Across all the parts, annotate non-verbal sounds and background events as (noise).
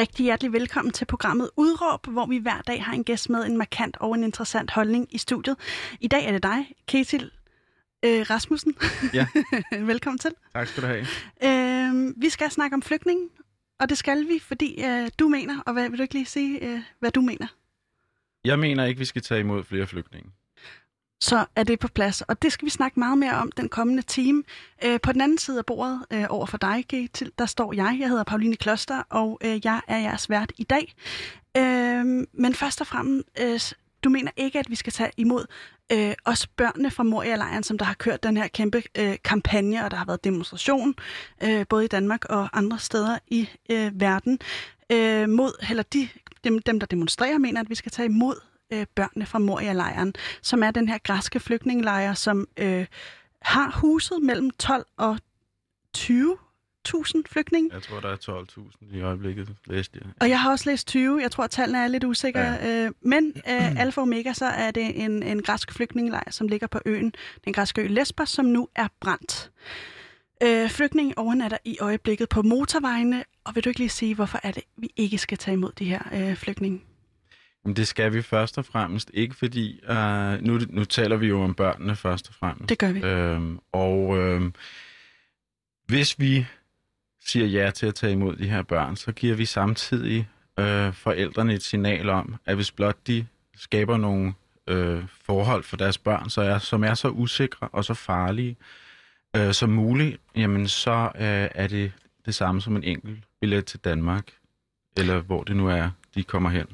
Rigtig hjertelig velkommen til programmet Udråb, hvor vi hver dag har en gæst med en markant og en interessant holdning i studiet. I dag er det dig, Ketil øh, Rasmussen. Ja. (laughs) velkommen til. Tak skal du have. Øh, vi skal snakke om flygtninge, og det skal vi, fordi øh, du mener, og hvad, vil du ikke lige sige, øh, hvad du mener? Jeg mener ikke, vi skal tage imod flere flygtninge så er det på plads. Og det skal vi snakke meget mere om den kommende time. Øh, på den anden side af bordet øh, over for dig, til der står jeg. Jeg hedder Pauline Kloster, og øh, jeg er jeres vært i dag. Øh, men først og fremmest, øh, du mener ikke, at vi skal tage imod øh, os børnene fra Moria-lejren, som der har kørt den her kæmpe øh, kampagne, og der har været demonstration, øh, både i Danmark og andre steder i øh, verden, øh, mod, eller de, dem, dem, der demonstrerer, mener, at vi skal tage imod øh, børnene fra Moria-lejren, som er den her græske flygtningelejr, som øh, har huset mellem 12 og 20.000 flygtninge. Jeg tror, der er 12.000 i øjeblikket, læste jeg. Og jeg har også læst 20. Jeg tror, at tallene er lidt usikre. Ja. Øh, men øh, alfa og omega, så er det en, en græsk flygtningelejr, som ligger på øen, den græske ø Lesbos, som nu er brændt. Øh, flygtninge overnatter i øjeblikket på motorvejene, og vil du ikke lige sige, hvorfor er det, vi ikke skal tage imod de her øh, flygtninge? Men det skal vi først og fremmest ikke, fordi uh, nu, nu taler vi jo om børnene først og fremmest. Det gør vi. Øhm, og øhm, hvis vi siger ja til at tage imod de her børn, så giver vi samtidig øh, forældrene et signal om, at hvis blot de skaber nogle øh, forhold for deres børn, så er, som er så usikre og så farlige øh, som muligt, jamen så øh, er det det samme som en enkelt billet til Danmark, eller hvor det nu er, de kommer hen.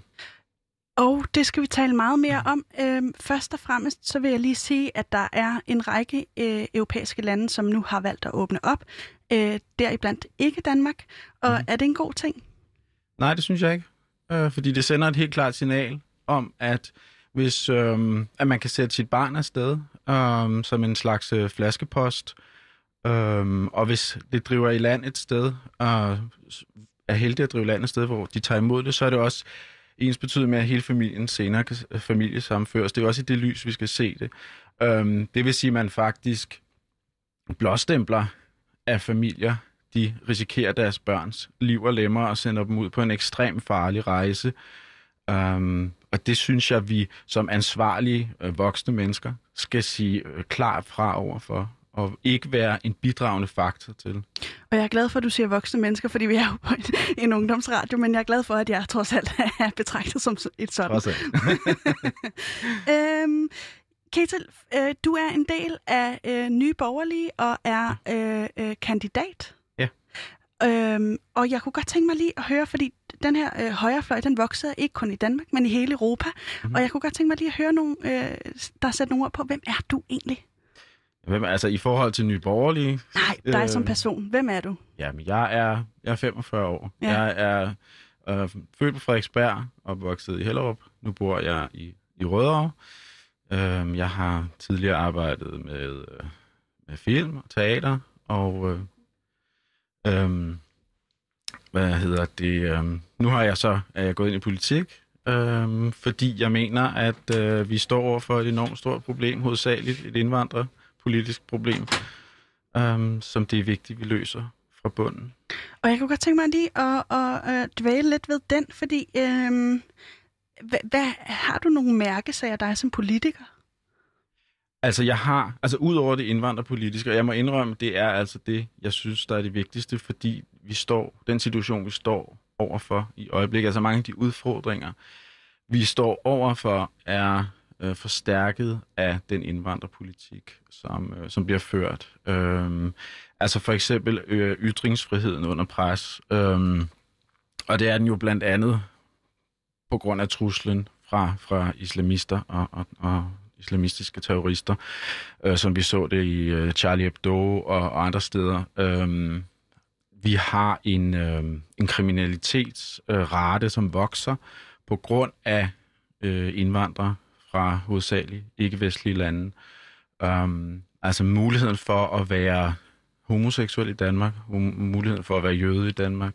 Og det skal vi tale meget mere om. Øhm, først og fremmest så vil jeg lige sige, at der er en række øh, europæiske lande, som nu har valgt at åbne op. Øh, deriblandt ikke Danmark. Og Mhm. mm. er det en god ting? Nej, det synes jeg ikke. Øh, fordi det sender et helt klart signal om, at hvis øh, at man kan sætte sit barn afsted øh, som en slags øh, flaskepost, øh, og hvis det driver i land et sted, og er heldig at drive land et sted, hvor de tager imod det, så er det også ens betydning med, at hele familien senere kan øh, familiesamføres. Det er også i det lys, vi skal se det. Øhm, det vil sige, at man faktisk blåstempler af familier, de risikerer deres børns liv og lemmer og sender dem ud på en ekstrem farlig rejse. Øhm, og det synes jeg, vi som ansvarlige øh, voksne mennesker skal sige øh, klart fra overfor, og ikke være en bidragende faktor til. Og jeg er glad for, at du siger voksne mennesker, fordi vi er jo på en, en ungdomsradio, men jeg er glad for, at jeg trods alt er betragtet som et sådan. Trods alt. (laughs) øhm, Ketil, øh, du er en del af øh, Nye Borgerlige og er øh, øh, kandidat. Ja. Øhm, og jeg kunne godt tænke mig lige at høre, fordi den her øh, højrefløj, den voksede ikke kun i Danmark, men i hele Europa. Mhm. Mm-hmm. Og jeg kunne godt tænke mig lige at høre nogen, øh, der sætter nogle ord på, hvem er du egentlig? Hvem, altså i forhold til Nye Borgerlige, Nej, dig øh... som person. Hvem er du? jamen jeg er, jeg er 45 år. Ja. Jeg er øh, født på Frederiksberg, opvokset i Hellerup. Nu bor jeg i, i Rødovre. Øh, jeg har tidligere arbejdet med, øh, med film og teater, og øh, øh, hvad hedder det? Øh, nu har jeg så er jeg gået ind i politik, øh, fordi jeg mener, at øh, vi står over for et enormt stort problem, hovedsageligt et indvandrerpolitisk problem, øh, som det er vigtigt, vi løser fra bunden. Og jeg kunne godt tænke mig lige at, at, at dvæle lidt ved den, fordi øhm, hvad, hvad, har du nogle mærkesager dig som politiker? Altså, jeg har, altså ud over det indvandrerpolitiske, og jeg må indrømme, det er altså det, jeg synes, der er det vigtigste, fordi vi står, den situation, vi står overfor i øjeblikket, altså mange af de udfordringer, vi står overfor, er øh, forstærket af den indvandrerpolitik, som, øh, som bliver ført. Øh, altså for eksempel øh, ytringsfriheden under pres, Øh, og det er den jo blandt andet på grund af truslen fra, fra islamister og, og, og islamistiske terrorister, øh, som vi så det i øh, Charlie Hebdo og, og andre steder. Øh, vi har en, øh, en kriminalitetsrate, øh, som vokser på grund af øh, indvandrere fra hovedsageligt ikke-vestlige lande. Um, altså muligheden for at være homoseksuel i Danmark, muligheden for at være jøde i Danmark,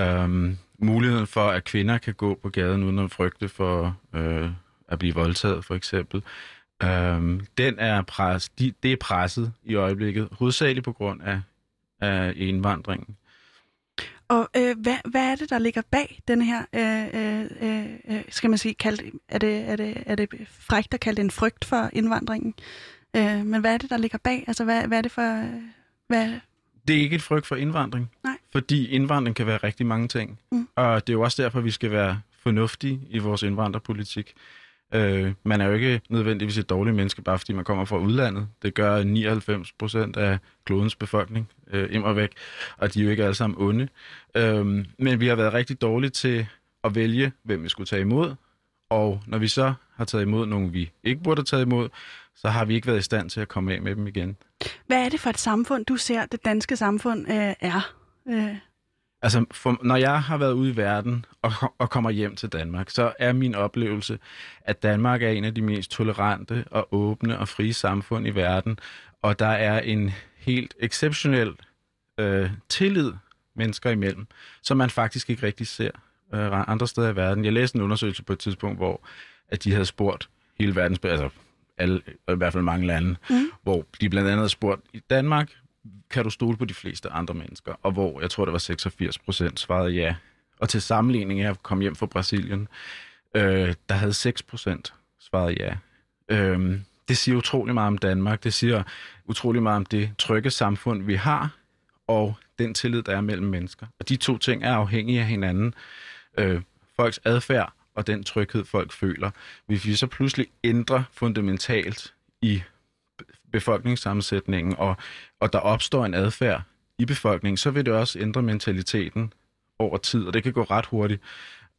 um, muligheden for, at kvinder kan gå på gaden uden at frygte for øh, at blive voldtaget, for eksempel. Um, den er pres, de, det er presset i øjeblikket, hovedsageligt på grund af, af indvandringen. Og øh, hvad, hvad er det, der ligger bag den her, øh, øh, øh, skal man sige, kaldt, er, det, er, det, er det frækt at kalde det en frygt for indvandringen? Øh, men hvad er det, der ligger bag? Altså, hvad, hvad er det for... Øh, hvad... Det er ikke et frygt for indvandring. Nej. Fordi indvandring kan være rigtig mange ting. Mm. Og det er jo også derfor, vi skal være fornuftige i vores indvandrerpolitik. Øh, man er jo ikke nødvendigvis et dårligt menneske, bare fordi man kommer fra udlandet. Det gør 99 procent af klodens befolkning øh, imod væk, og de er jo ikke alle sammen onde. Øh, men vi har været rigtig dårlige til at vælge, hvem vi skulle tage imod, og når vi så har taget imod nogen, vi ikke burde have taget imod, så har vi ikke været i stand til at komme af med dem igen. Hvad er det for et samfund, du ser, det danske samfund øh, er? Øh. Altså, for, når jeg har været ude i verden og, og kommer hjem til Danmark, så er min oplevelse, at Danmark er en af de mest tolerante og åbne og frie samfund i verden, og der er en helt exceptionel øh, tillid mennesker imellem, som man faktisk ikke rigtig ser øh, andre steder i verden. Jeg læste en undersøgelse på et tidspunkt, hvor at de havde spurgt hele verdens, altså alle, i hvert fald mange lande, mm. hvor de blandt andet havde spurgt, i Danmark, kan du stole på de fleste andre mennesker? Og hvor jeg tror, det var 86 procent svarede ja. Og til sammenligning, jeg kom hjem fra Brasilien, øh, der havde 6 procent svaret ja. Øh, det siger utrolig meget om Danmark. Det siger utrolig meget om det trygge samfund, vi har, og den tillid, der er mellem mennesker. Og de to ting er afhængige af hinanden. Øh, folks adfærd og den tryghed, folk føler. Hvis vi så pludselig ændrer fundamentalt i befolkningssammensætningen, og, og der opstår en adfærd i befolkningen, så vil det også ændre mentaliteten over tid, og det kan gå ret hurtigt.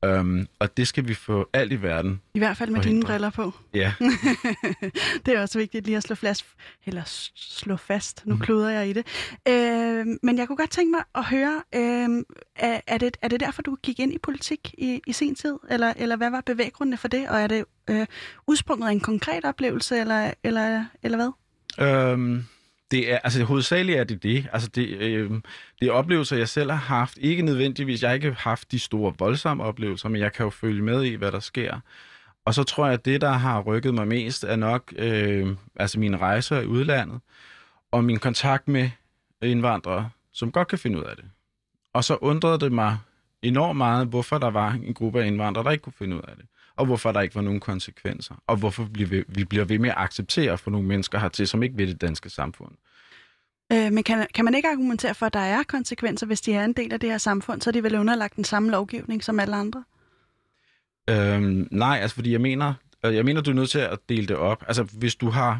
Um, og det skal vi få alt i verden. I hvert fald med forhindre. dine briller på. Ja. (laughs) det er også vigtigt lige at slå, fast, eller slå fast. Nu mm. kluder jeg i det. Uh, men jeg kunne godt tænke mig at høre, uh, er, er, det, er det derfor, du gik ind i politik i, i sin tid? Eller, eller hvad var bevæggrundene for det? Og er det uh, udsprunget af en konkret oplevelse, eller, eller, eller hvad? Øhm, det er, altså hovedsageligt er det det. Altså det, øh, det er oplevelser, jeg selv har haft. Ikke nødvendigvis, jeg har ikke haft de store voldsomme oplevelser, men jeg kan jo følge med i, hvad der sker. Og så tror jeg, at det, der har rykket mig mest, er nok øh, altså mine rejser i udlandet, og min kontakt med indvandrere, som godt kan finde ud af det. Og så undrede det mig enormt meget, hvorfor der var en gruppe af indvandrere, der ikke kunne finde ud af det. Og hvorfor der ikke var nogen konsekvenser. Og hvorfor vi, bliver ved med at acceptere for nogle mennesker hertil, som ikke vil det danske samfund. Øh, men kan, kan man ikke argumentere for, at der er konsekvenser, hvis de er en del af det her samfund, så er de vel underlagt den samme lovgivning som alle andre? Øhm, nej, altså fordi jeg mener, øh, jeg mener, du er nødt til at dele det op. Altså hvis du har,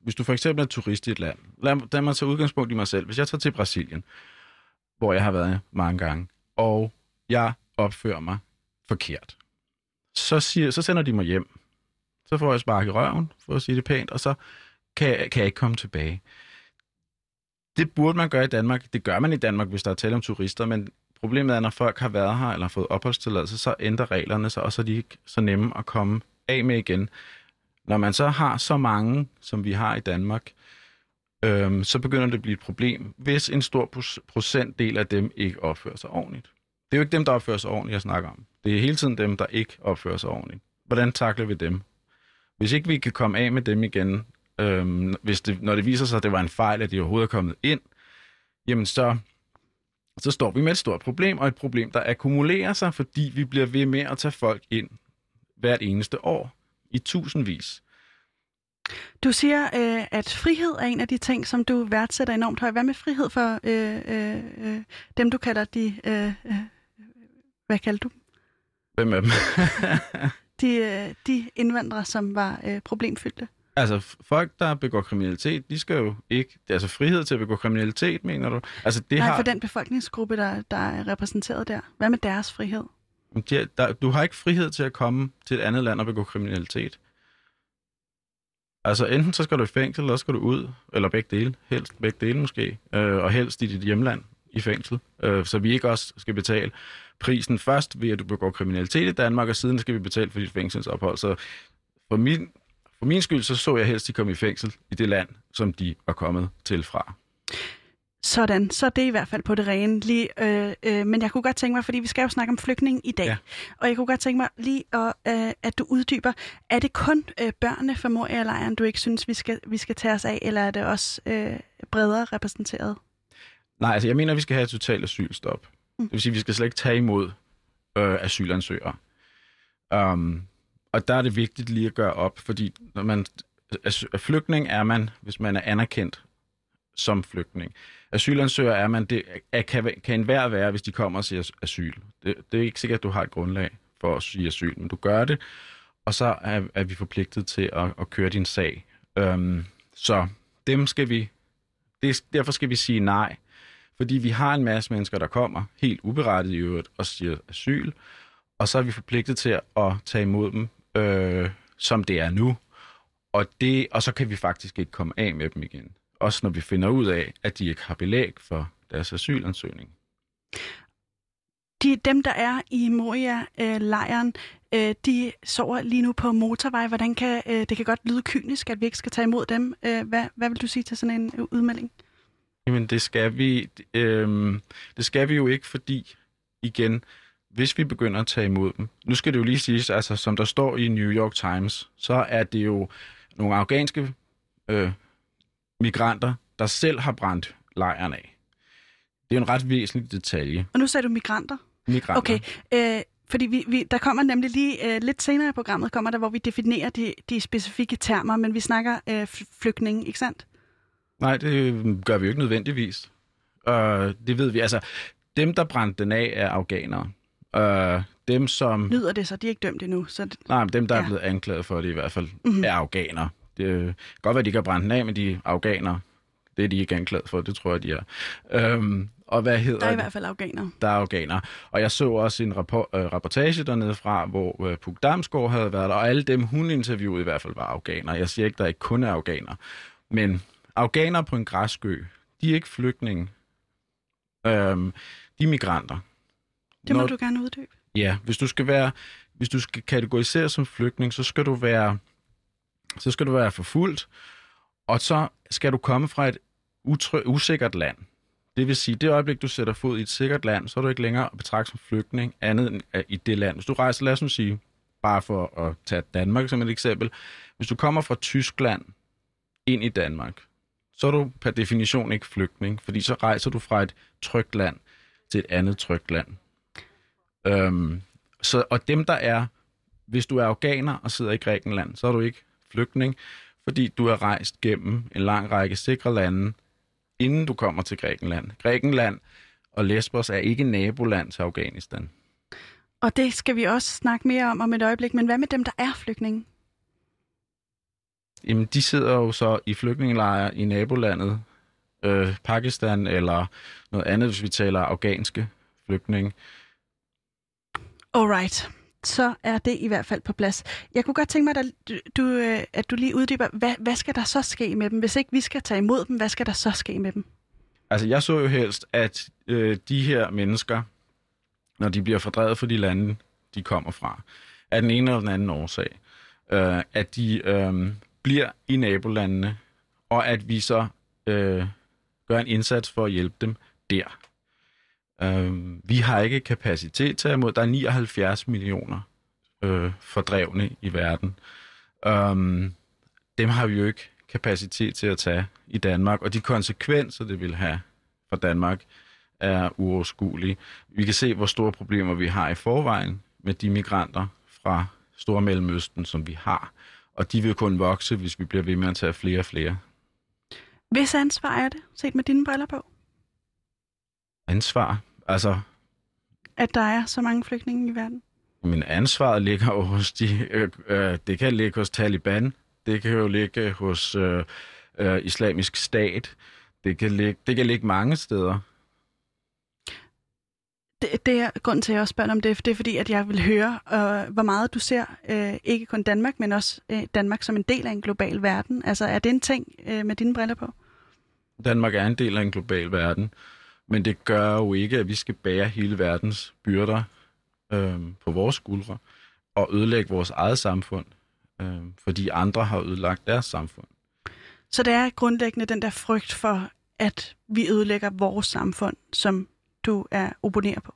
hvis du for eksempel er turist i et land, lad, lad mig tage udgangspunkt i mig selv. Hvis jeg tager til Brasilien, hvor jeg har været mange gange, og jeg opfører mig forkert, så, siger, så sender de mig hjem. Så får jeg spark i røven, for at sige det pænt, og så kan, kan jeg ikke komme tilbage. Det burde man gøre i Danmark. Det gør man i Danmark, hvis der er tale om turister, men problemet er, når folk har været her eller fået opholdstilladelse, så ændrer reglerne sig, og så er de ikke så nemme at komme af med igen. Når man så har så mange, som vi har i Danmark, øhm, så begynder det at blive et problem, hvis en stor procentdel af dem ikke opfører sig ordentligt. Det er jo ikke dem, der opfører sig ordentligt, jeg snakker om. Det er hele tiden dem, der ikke opfører sig ordentligt. Hvordan takler vi dem? Hvis ikke vi kan komme af med dem igen, øhm, hvis det, når det viser sig, at det var en fejl, at de overhovedet er kommet ind, jamen så, så står vi med et stort problem, og et problem, der akkumulerer sig, fordi vi bliver ved med at tage folk ind hvert eneste år i tusindvis. Du siger, øh, at frihed er en af de ting, som du værdsætter enormt højt. Hvad med frihed for øh, øh, øh dem, du kalder de... Øh, øh hvad kalder du dem? Hvem er dem? (laughs) de, øh, de indvandrere, som var øh, problemfyldte. Altså, folk, der begår kriminalitet, de skal jo ikke... Altså, frihed til at begå kriminalitet, mener du? Altså, det Nej, har... for den befolkningsgruppe, der, der er repræsenteret der. Hvad med deres frihed? De, der, du har ikke frihed til at komme til et andet land og begå kriminalitet. Altså, enten så skal du i fængsel, eller så skal du ud, eller begge dele, helst begge dele måske, øh, og helst i dit hjemland i fængsel, øh, så vi ikke også skal betale prisen først ved, at du begår kriminalitet i Danmark, og siden skal vi betale for dit fængselsophold. Så for min, for min skyld, så så jeg helst, at de kom i fængsel i det land, som de var kommet til fra. Sådan, så det er i hvert fald på det rene. Lige, øh, øh, men jeg kunne godt tænke mig, fordi vi skal jo snakke om flygtning i dag, ja. og jeg kunne godt tænke mig lige, at, øh, at du uddyber, er det kun øh, børnene fra Moria-lejren, du ikke synes, vi skal, vi skal tage os af, eller er det også øh, bredere repræsenteret? Nej, altså jeg mener, at vi skal have et totalt asylstop. Det vil sige, at vi skal slet ikke tage imod øh, asylansøgere. Um, og der er det vigtigt lige at gøre op, fordi når man, as, flygtning er man, hvis man er anerkendt som flygtning. Asylansøger er man, det er, kan, kan enhver være, hvis de kommer og siger asyl. Det, det er ikke sikkert, at du har et grundlag for at sige asyl, men du gør det, og så er, er vi forpligtet til at, at køre din sag. Um, så dem skal vi, det, derfor skal vi sige nej, fordi vi har en masse mennesker, der kommer, helt uberettiget i øvrigt, og siger asyl, og så er vi forpligtet til at tage imod dem, øh, som det er nu. Og, det, og så kan vi faktisk ikke komme af med dem igen. Også når vi finder ud af, at de ikke har belæg for deres asylansøgning. De, dem, der er i Moria-lejren, øh, de sover lige nu på motorvej. Hvordan kan, øh, det kan godt lyde kynisk, at vi ikke skal tage imod dem. Øh, hvad, hvad vil du sige til sådan en udmelding? Jamen, det skal vi, øh, det skal vi jo ikke, fordi, igen, hvis vi begynder at tage imod dem, nu skal det jo lige siges, altså som der står i New York Times, så er det jo nogle afghanske øh, migranter, der selv har brændt lejren af. Det er jo en ret væsentlig detalje. Og nu sagde du migranter? Migranter. Okay, øh, fordi vi, vi, der kommer nemlig lige øh, lidt senere i programmet, kommer der, hvor vi definerer de, de specifikke termer, men vi snakker øh, flygtninge, ikke sandt? Nej, det gør vi jo ikke nødvendigvis. Uh, det ved vi. Altså, dem, der brændte den af, er afghanere. Uh, dem, som... Lyder det så? De er ikke dømt endnu. Så. Nej, dem, der ja. er blevet anklaget for det i hvert fald, mm-hmm. er afghanere. Det kan godt være, de ikke har brændt den af, men de er afghanere. Det er de ikke anklaget for, det tror jeg, de er. Um, og hvad hedder Der er i hvert fald afghanere. Der er afghanere. Og jeg så også en rapport, uh, rapportage dernede fra, hvor uh, Puk Damsgaard havde været der, og alle dem, hun interviewede i hvert fald, var afghanere. Jeg siger ikke, der ikke kun er afghanere. Men afghanere på en græsø, de er ikke flygtninge. Øhm, de er migranter. Det må Når, du gerne uddybe. Ja, hvis du skal være, hvis du skal kategoriseres som flygtning, så skal du være, så skal du være forfulgt, og så skal du komme fra et utry, usikkert land. Det vil sige, det øjeblik, du sætter fod i et sikkert land, så er du ikke længere betragtet som flygtning andet end i det land. Hvis du rejser, lad os nu sige, bare for at tage Danmark som et eksempel. Hvis du kommer fra Tyskland ind i Danmark, så er du per definition ikke flygtning, fordi så rejser du fra et trygt land til et andet trygt land. Øhm, så, og dem, der er, hvis du er afghaner og sidder i Grækenland, så er du ikke flygtning, fordi du er rejst gennem en lang række sikre lande, inden du kommer til Grækenland. Grækenland og Lesbos er ikke naboland til Afghanistan. Og det skal vi også snakke mere om om et øjeblik, men hvad med dem, der er flygtninge? Jamen, de sidder jo så i flygtningelejre i nabolandet, øh, Pakistan eller noget andet, hvis vi taler afghanske flygtninge. Alright. Så er det i hvert fald på plads. Jeg kunne godt tænke mig, at du, øh, at du lige uddyber, hvad, hvad skal der så ske med dem? Hvis ikke vi skal tage imod dem, hvad skal der så ske med dem? Altså, jeg så jo helst, at øh, de her mennesker, når de bliver fordrevet fra de lande, de kommer fra, af den ene eller den anden årsag, øh, at de øh, bliver i nabolandene, og at vi så øh, gør en indsats for at hjælpe dem der. Øh, vi har ikke kapacitet til at mod. Der er 79 millioner øh, fordrevne i verden. Øh, dem har vi jo ikke kapacitet til at tage i Danmark, og de konsekvenser, det vil have for Danmark, er uoverskuelige. Vi kan se, hvor store problemer vi har i forvejen med de migranter fra Stormellemøsten, som vi har og de vil kun vokse, hvis vi bliver ved med at tage flere og flere. Hvis ansvar er det, set med dine briller på? Ansvar? Altså... At der er så mange flygtninge i verden? Men ansvaret ligger jo hos de... Øh, øh, det kan ligge hos Taliban. Det kan jo ligge hos øh, øh, islamisk stat. Det kan, ligge, det kan ligge mange steder det, det er grund til, at jeg også spørger om det, det er fordi, at jeg vil høre, øh, hvor meget du ser, øh, ikke kun Danmark, men også øh, Danmark som en del af en global verden. Altså, er det en ting øh, med dine briller på? Danmark er en del af en global verden, men det gør jo ikke, at vi skal bære hele verdens byrder øh, på vores skuldre og ødelægge vores eget samfund, øh, fordi andre har ødelagt deres samfund. Så det er grundlæggende den der frygt for, at vi ødelægger vores samfund, som du er oponerer på?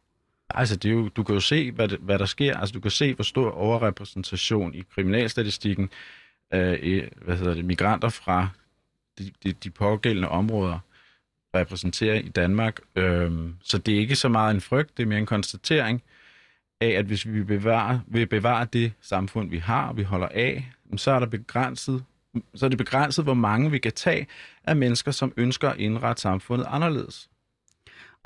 Altså, det er jo, du kan jo se, hvad, det, hvad der sker. Altså, du kan se, hvor stor overrepræsentation i kriminalstatistikken øh, af hvad hedder det, migranter fra de, de, de pågældende områder repræsenterer i Danmark. Øhm, så det er ikke så meget en frygt, det er mere en konstatering af, at hvis vi bevarer, vil bevare det samfund, vi har, og vi holder af, så er der begrænset så er det begrænset, hvor mange vi kan tage af mennesker, som ønsker at indrette samfundet anderledes.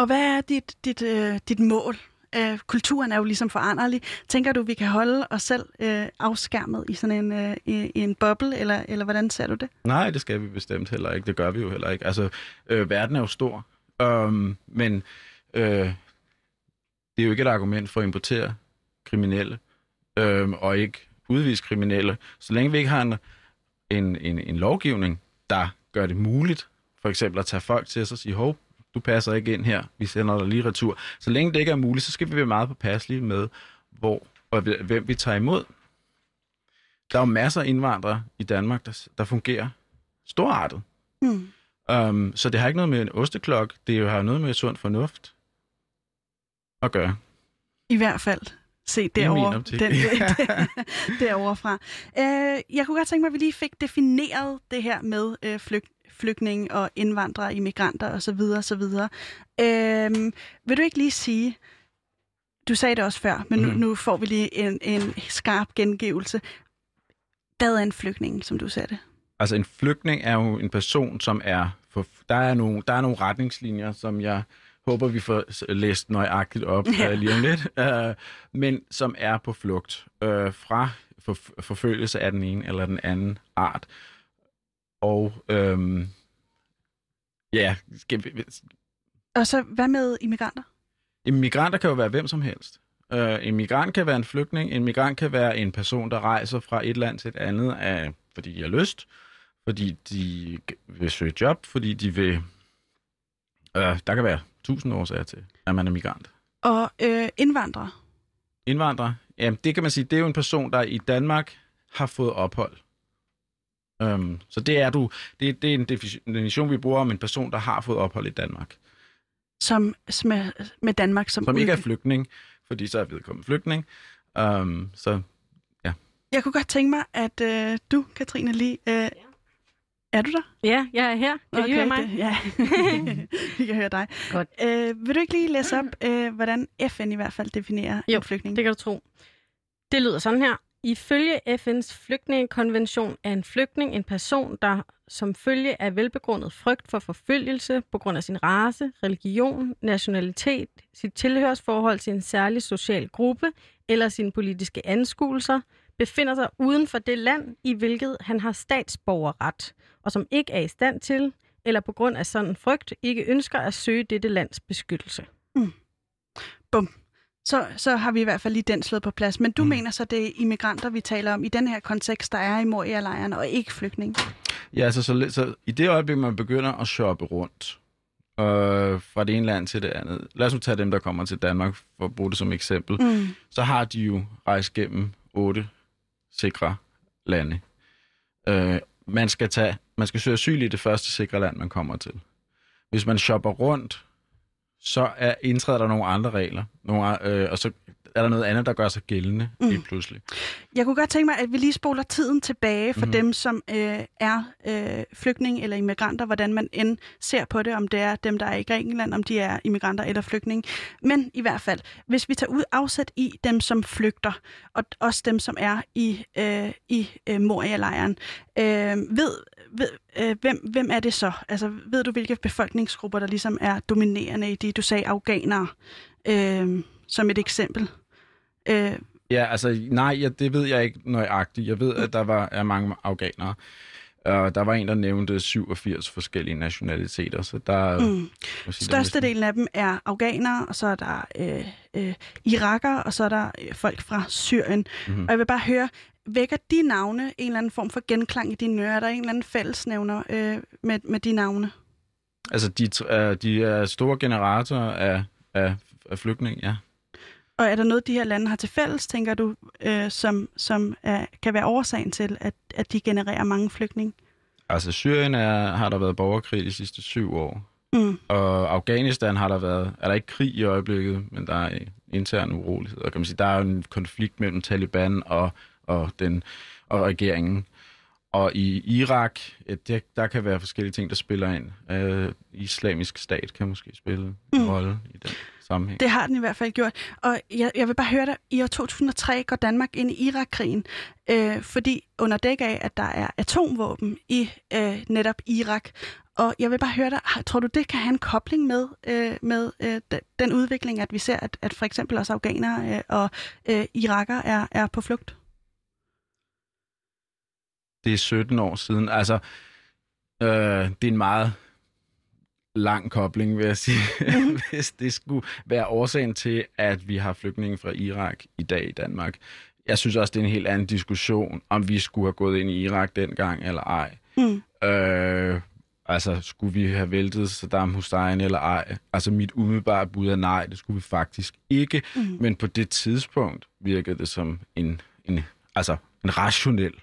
Og hvad er dit, dit, øh, dit mål? Øh, kulturen er jo ligesom foranderlig. Tænker du, vi kan holde os selv øh, afskærmet i sådan en, øh, i, i en boble, eller, eller hvordan ser du det? Nej, det skal vi bestemt heller ikke. Det gør vi jo heller ikke. Altså, øh, verden er jo stor, øh, men øh, det er jo ikke et argument for at importere kriminelle, øh, og ikke udvise kriminelle. Så længe vi ikke har en, en, en, en lovgivning, der gør det muligt, for eksempel at tage folk til sig og sige, hov, du passer ikke ind her, vi sender dig lige retur. Så længe det ikke er muligt, så skal vi være meget påpasselige med, hvor og hvem vi tager imod. Der er jo masser af indvandrere i Danmark, der, der fungerer storartet. Mm. Um, så det har ikke noget med en osteklok, det har noget med sund fornuft at gøre. I hvert fald se derovre, den, (laughs) (laughs) derovre fra. Uh, jeg kunne godt tænke mig, at vi lige fik defineret det her med uh, flygt, flygtninge og indvandrere, immigranter osv. osv. Øhm, vil du ikke lige sige, du sagde det også før, men mm. nu, nu får vi lige en, en skarp gengivelse. Hvad er en flygtning, som du sagde det? Altså en flygtning er jo en person, som er... For, der, er nogle, der er nogle retningslinjer, som jeg håber, vi får læst nøjagtigt op ja. (laughs) uh, lige om lidt, uh, men som er på flugt uh, fra for, forfølgelse af den ene eller den anden art. Og øhm, ja, skal vi... Og så hvad med immigranter? Immigranter kan jo være hvem som helst. Uh, en migrant kan være en flygtning, en migrant kan være en person, der rejser fra et land til et andet, af, fordi de har lyst, fordi de vil søge job, fordi de vil... Uh, der kan være tusind årsager til, at man er migrant. Og øh, indvandrere? Indvandrere? Jamen, det kan man sige, det er jo en person, der i Danmark har fået ophold. Um, så det er du. Det, det er en definition, vi bruger om en person, der har fået ophold i Danmark. Som med, med Danmark som Som ikke er flygtning, fordi så er vedkommende flygtning. Um, så ja. Jeg kunne godt tænke mig, at uh, du, Katrine, lige... Ja. Er du der? Ja, jeg er her. Kan okay, I høre mig? Det, ja, (laughs) vi kan høre dig. Godt. Uh, vil du ikke lige læse op, uh, hvordan FN i hvert fald definerer jo, en flygtning? det kan du tro. Det lyder sådan her. Ifølge FN's flygtningekonvention er en flygtning en person, der som følge af velbegrundet frygt for forfølgelse på grund af sin race, religion, nationalitet, sit tilhørsforhold til en særlig social gruppe eller sine politiske anskuelser, befinder sig uden for det land, i hvilket han har statsborgerret, og som ikke er i stand til, eller på grund af sådan frygt, ikke ønsker at søge dette lands beskyttelse. Mm. Bum så, så har vi i hvert fald lige den slået på plads. Men du mm. mener så, det er immigranter, vi taler om i den her kontekst, der er i Moria-lejren, og ikke flygtninge? Ja, altså, så, så i det øjeblik, man begynder at shoppe rundt øh, fra det ene land til det andet. Lad os nu tage dem, der kommer til Danmark, for at bruge det som eksempel. Mm. Så har de jo rejst gennem otte sikre lande. Øh, man, skal tage, man skal søge asyl i det første sikre land, man kommer til. Hvis man shopper rundt så er, indtræder der nogle andre regler, nogle, øh, og så er der noget andet, der gør sig gældende mm. lige pludselig. Jeg kunne godt tænke mig, at vi lige spoler tiden tilbage for mm. dem, som øh, er øh, flygtninge eller immigranter, hvordan man end ser på det, om det er dem, der er i Grækenland, om de er immigranter eller flygtninge. Men i hvert fald, hvis vi tager ud afsæt i dem, som flygter, og også dem, som er i, øh, i øh, Moria-lejren, øh, ved, ved, øh, hvem, hvem er det så? Altså, ved du, hvilke befolkningsgrupper, der ligesom er dominerende i de, du sagde, afghanere, øh, som et eksempel? Øh, ja, altså, nej, ja, det ved jeg ikke nøjagtigt. Jeg ved, at der var, er mange afghanere. Og der var en, der nævnte 87 forskellige nationaliteter, så der... Mm. Sige, Størstedelen af dem er afghanere, og så er der øh, øh, irakere, og så er der øh, folk fra Syrien. Mm-hmm. Og jeg vil bare høre, vækker de navne en eller anden form for genklang i dine ører? Er der en eller anden fællesnævner øh, med, med de navne? Altså, de, uh, de er store generatorer af, af, af flygtning, ja. Og er der noget, de her lande har til fælles, tænker du, øh, som, som er, kan være årsagen til, at, at de genererer mange flygtninge? Altså Syrien er, har der været borgerkrig de sidste syv år. Mm. Og Afghanistan har der været, er der ikke krig i øjeblikket, men der er intern urolighed. Kan man sige, der er en konflikt mellem Taliban og, og, den, og regeringen. og i Irak, det, der kan være forskellige ting, der spiller ind. Øh, islamisk stat kan måske spille en Mm. rolle i den sammenhæng. Det har den i hvert fald gjort. Og jeg, jeg vil bare høre dig, i år 2003 går Danmark ind i Irak-krigen, øh, fordi under dæk af, at der er atomvåben i øh, netop Irak. Og jeg vil bare høre dig, tror du, det kan have en kobling med, øh, med øh, de- den udvikling, at vi ser, at, at for eksempel også afghanere øh, og øh, iraker er, er på flugt? Det er 17 år siden. Altså, øh, det er en meget lang kobling, vil jeg sige, (laughs) Mhm. hvis det skulle være årsagen til, at vi har flygtninge fra Irak i dag i Danmark. Jeg synes også, det er en helt anden diskussion, om vi skulle have gået ind i Irak dengang eller ej. Mm. Øh, altså, skulle vi have væltet Saddam Hussein eller ej? Altså, mit umiddelbare bud er nej, det skulle vi faktisk ikke. Mm. Men på det tidspunkt virkede det som en, en, altså, en rationel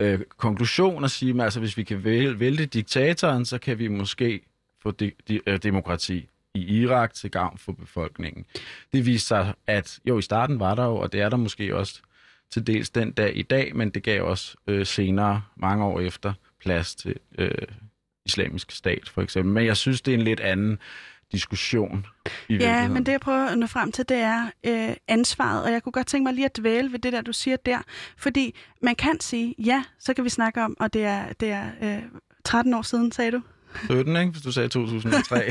øh, konklusion at sige, at altså, hvis vi kan væl- vælte diktatoren, så kan vi måske få de, de, øh, demokrati i Irak til gavn for befolkningen. Det viste sig, at jo, i starten var der jo, og det er der måske også til dels den dag i dag, men det gav også øh, senere, mange år efter, plads til øh, islamisk stat, for eksempel. Men jeg synes, det er en lidt anden diskussion i Ja, men det jeg prøver at nå frem til, det er øh, ansvaret, og jeg kunne godt tænke mig lige at dvæle ved det der, du siger der, fordi man kan sige, ja, så kan vi snakke om, og det er, det er øh, 13 år siden, sagde du? 17, ikke? Hvis du sagde 2003, (laughs)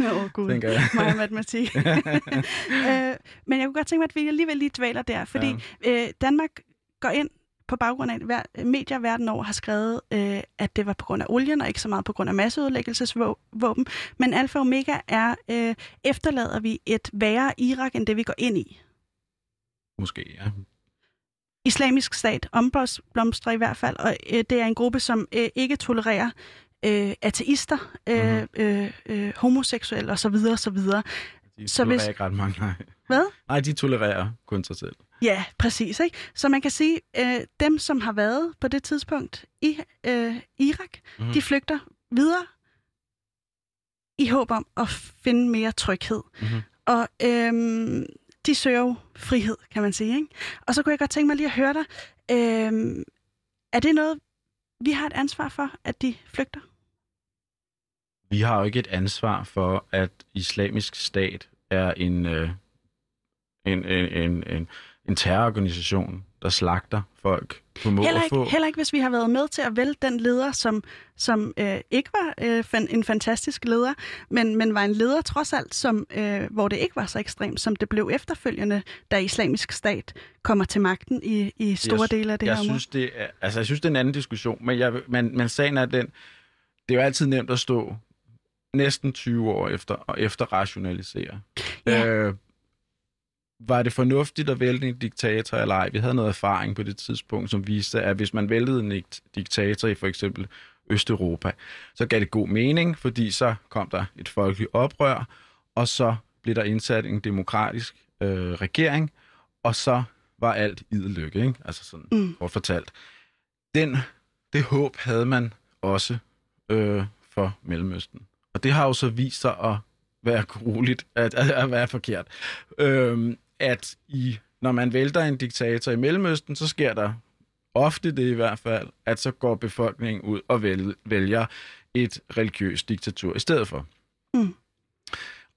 Åh, oh, gud. tænker jeg. Mig matematik. (laughs) øh, men jeg kunne godt tænke mig, at vi alligevel lige dvæler der, fordi ja. øh, Danmark går ind på baggrund af, at medier verden over har skrevet, øh, at det var på grund af olien, og ikke så meget på grund af masseudlæggelsesvåben. Men alfa og omega er, øh, efterlader vi et værre Irak, end det vi går ind i. Måske, ja. Islamisk stat omblomstrer i hvert fald, og øh, det er en gruppe, som øh, ikke tolererer øh, ateister, øh, Mhm. øh, øh, homoseksuelle osv. osv. De Så så tolererer hvis- ikke ret mange, nej. Hvad? Nej, de tolererer kun sig selv. Ja, præcis. Ikke? Så man kan sige, øh, dem, som har været på det tidspunkt i øh, Irak, mm. de flygter videre i håb om at finde mere tryghed. Mhm. Og øhm, de søger jo frihed, kan man sige. Ikke? Og så kunne jeg godt tænke mig lige at høre dig. Øhm, er det noget, vi har et ansvar for, at de flygter? Vi har jo ikke et ansvar for, at islamisk stat er en, øh, en, en, en, en, en terrororganisation, der slagter folk på må Heller og få. ikke, heller ikke, hvis vi har været med til at vælge den leder, som, som øh, ikke var øh, fan, en fantastisk leder, men, men var en leder trods alt, som, øh, hvor det ikke var så ekstremt, som det blev efterfølgende, da islamisk stat kommer til magten i, i store Jeg- dele af det jeg her område. synes, det er, altså, jeg synes, det er en anden diskussion, men, jeg, men, men sagen er den, det er jo altid nemt at stå næsten 20 år efter og efter rationalisere. Ja. Øh, var det fornuftigt at vælte en diktator eller ej? Vi havde noget erfaring på det tidspunkt, som viste, at hvis man væltede en dik- diktator i for eksempel Østeuropa, så gav det god mening, fordi så kom der et folkeligt oprør, og så blev der indsat en demokratisk øh, regering, og så var alt idel lykke, ikke? Altså sådan Mm. kort fortalt. Den, det håb havde man også øh, for Mellemøsten. Og det har jo så vist sig at være grueligt, at, at, at være forkert. Øhm, at i, når man vælter en diktator i Mellemøsten, så sker der ofte det i hvert fald, at så går befolkningen ud og vælger, vælger et religiøst diktatur i stedet for. Mm.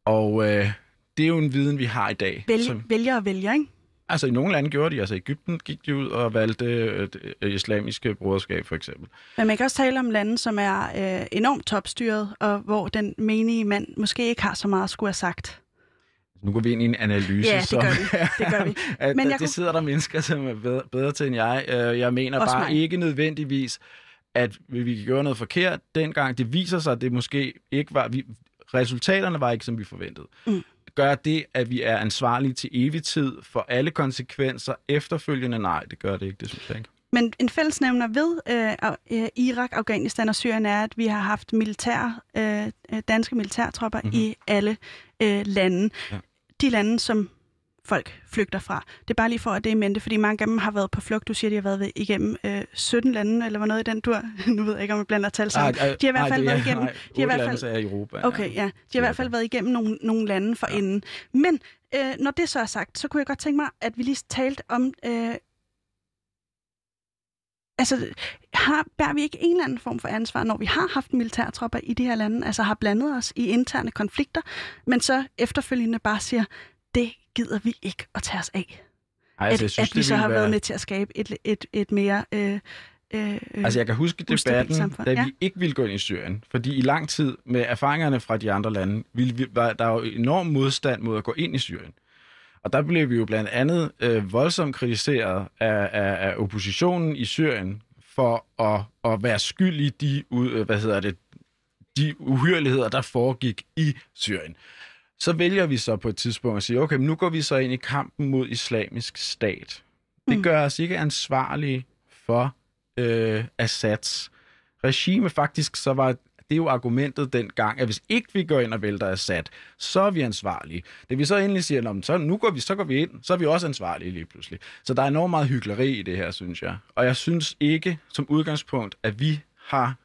Og øh, det er jo en viden, vi har i dag. Vælge, som- Vælger og vælger, ikke? Altså i nogle lande gjorde de, altså i Ægypten gik de ud og valgte øh, det øh, islamiske broderskab for eksempel. Men man kan også tale om lande, som er øh, enormt topstyret, og hvor den menige mand måske ikke har så meget at skulle have sagt. Nu går vi ind i en analyse, Ja, det som gør vi. Det gør vi. (laughs) at Men jeg det kunne- sidder der mennesker, som er bedre, bedre til end jeg. Øh, Jeg mener Også bare mig. ikke nødvendigvis, at vi kan gøre noget forkert dengang. Det viser sig, at det måske ikke var... Vi, resultaterne var ikke, som vi forventede. Mm. Gør det, at vi er ansvarlige til evig tid for alle konsekvenser efterfølgende? Nej, det gør det ikke, det synes jeg ikke. Men en fællesnævner ved øh, øh, Irak, Afghanistan og Syrien er, at vi har haft militær, øh, øh, danske militærtropper Mhm. mm-hmm. i alle øh, lande. Ja. De lande, som folk flygter fra. Det er bare lige for, at det er mente, fordi mange af dem har været på flugt. Du siger, de har været igennem øh, 17 lande, eller hvad noget i den dur. (laughs) nu ved jeg ikke, om jeg blander tal sammen. Ej, ej, De har i hvert fald været igennem- Nej, de har i hvert fald- er i Europa. Okay, ja. De har i hvert fald været igennem nogle, nogle lande for Ja. ja. inden. Men øh, når det så er sagt, så kunne jeg godt tænke mig, at vi lige talte om øh, altså, har, bærer vi ikke en eller anden form for ansvar, når vi har haft militærtropper i de her lande, altså har blandet os i interne konflikter, men så efterfølgende bare siger, det gider vi ikke at tage os af. Ej, at, altså, jeg synes, at vi så har være... været med til at skabe et, et, et mere... Øh, øh, Altså, jeg kan huske debatten, da Ja. vi ikke ville gå ind i Syrien. Fordi i lang tid, med erfaringerne fra de andre lande, ville vi, var der jo enorm modstand mod at gå ind i Syrien. Og der blev vi jo blandt andet øh, voldsomt kritiseret af, af, af oppositionen i Syrien for at, at være skyld i de, ud- hvad hedder det, de uhyreligheder, der foregik i Syrien. Så vælger vi så på et tidspunkt at sige, okay, men nu går vi så ind i kampen mod islamisk stat. Det Mm. gør os ikke ansvarlige for øh, Assads regime. Faktisk så var det er jo argumentet dengang, at hvis ikke vi går ind og vælter Assad, så er vi ansvarlige. Det vi så endelig siger, "Nå, så nu går vi, så går vi ind, så er vi også ansvarlige lige pludselig. Så der er enormt meget hyggeleri i det her, synes jeg. Og jeg synes ikke som udgangspunkt, at vi har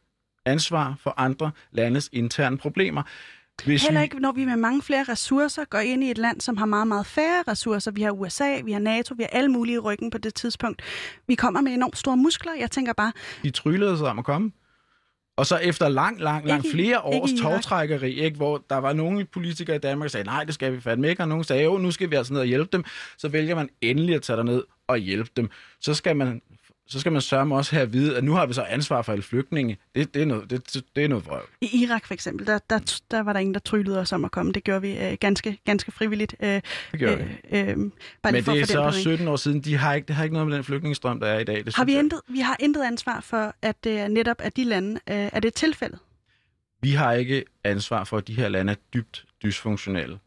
ansvar for andre landes interne problemer. Hvis Heller ikke, når vi med mange flere ressourcer går ind i et land, som har meget, meget færre ressourcer. Vi har USA, vi har NATO, vi har alle mulige ryggen på det tidspunkt. Vi kommer med enormt store muskler. Jeg tænker bare, de tryllede sig om at komme. Og så efter lang, lang, lang Ikke flere års ikke togtrækkeri, ikke, hvor der var nogle politikere i Danmark, der sagde, nej, det skal vi fandme ikke, og nogen sagde, jo, nu skal vi altså ned og hjælpe dem, så vælger man endelig at tage derned og hjælpe dem. Så skal man, så skal man sørge også have at vide, at nu har vi så ansvar for alle flygtninge. Det, det, er, noget, det, det er noget vrøvl. i Irak for eksempel, der, der, der var der ingen, der tryllede os om at komme. Det gjorde vi øh, ganske, ganske frivilligt. Øh, Det gør vi. øh, øh, bare Men det at er så også på, ikke? 17 år siden. De har ikke, det har ikke noget med den flygtningestrøm, der er i dag. Det Har vi, jeg. intet, vi har intet ansvar for, at det er netop af de lande, øh, er det tilfældet? Vi har ikke ansvar for, at de her lande er dybt dysfunktionelle,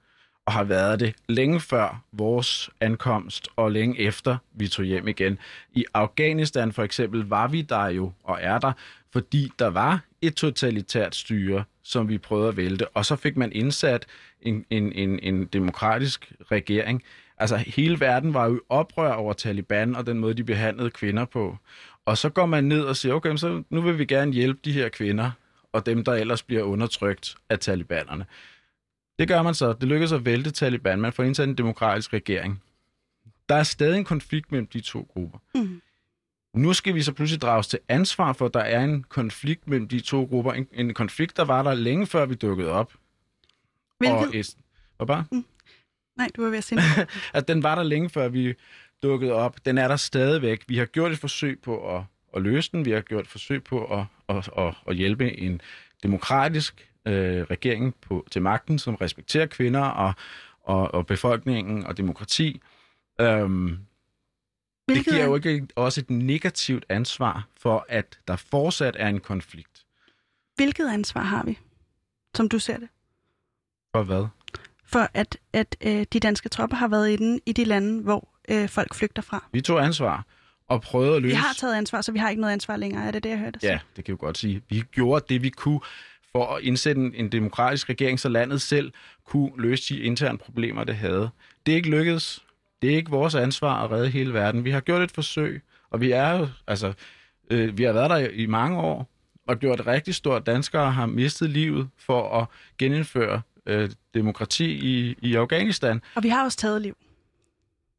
og har været det længe før vores ankomst, og længe efter vi tog hjem igen. I Afghanistan for eksempel var vi der jo, og er der, fordi der var et totalitært styre, som vi prøvede at vælte, og så fik man indsat en, en, en, en demokratisk regering. Altså hele verden var jo i oprør over Taliban og den måde, de behandlede kvinder på. Og så går man ned og siger, okay, så nu vil vi gerne hjælpe de her kvinder, og dem, der ellers bliver undertrykt af talibanerne. Det gør man så. Det lykkes at vælte Taliban. Man får indsat en demokratisk regering. Der er stadig en konflikt mellem de to grupper. Mm. Nu skal vi så pludselig drages til ansvar for, at der er en konflikt mellem de to grupper. En, en konflikt, der var der længe før vi dukkede op. Hvilket? Og et, hvad bare? Nej, du var ved at sige. (laughs) At den var der længe før vi dukkede op. Den er der stadigvæk. Vi har gjort et forsøg på at, at løse den. Vi har gjort et forsøg på at, at, at, at hjælpe en demokratisk øh, regering på, til magten, som respekterer kvinder og, og, og befolkningen og demokrati. Øhm, det giver er- jo ikke også et negativt ansvar for, at der fortsat er en konflikt. Hvilket ansvar har vi, som du ser det, For hvad? for at, at øh, de danske tropper har været inde i de lande, hvor øh, folk flygter fra? Vi tog ansvar og prøvede at løse... Vi har taget ansvar, så vi har ikke noget ansvar længere. Er det det, jeg hørte? Ja, det kan vi godt sige. Vi gjorde det, vi kunne for at indsætte en, en demokratisk regering, så landet selv kunne løse de interne problemer, det havde. Det er ikke lykkedes. Det er ikke vores ansvar at redde hele verden. Vi har gjort et forsøg, og vi er jo, altså, øh, vi har været der i, i mange år, og gjort et rigtig stort. Danskere har mistet livet for at genindføre øh, demokrati i, i Afghanistan. Og vi har også taget liv.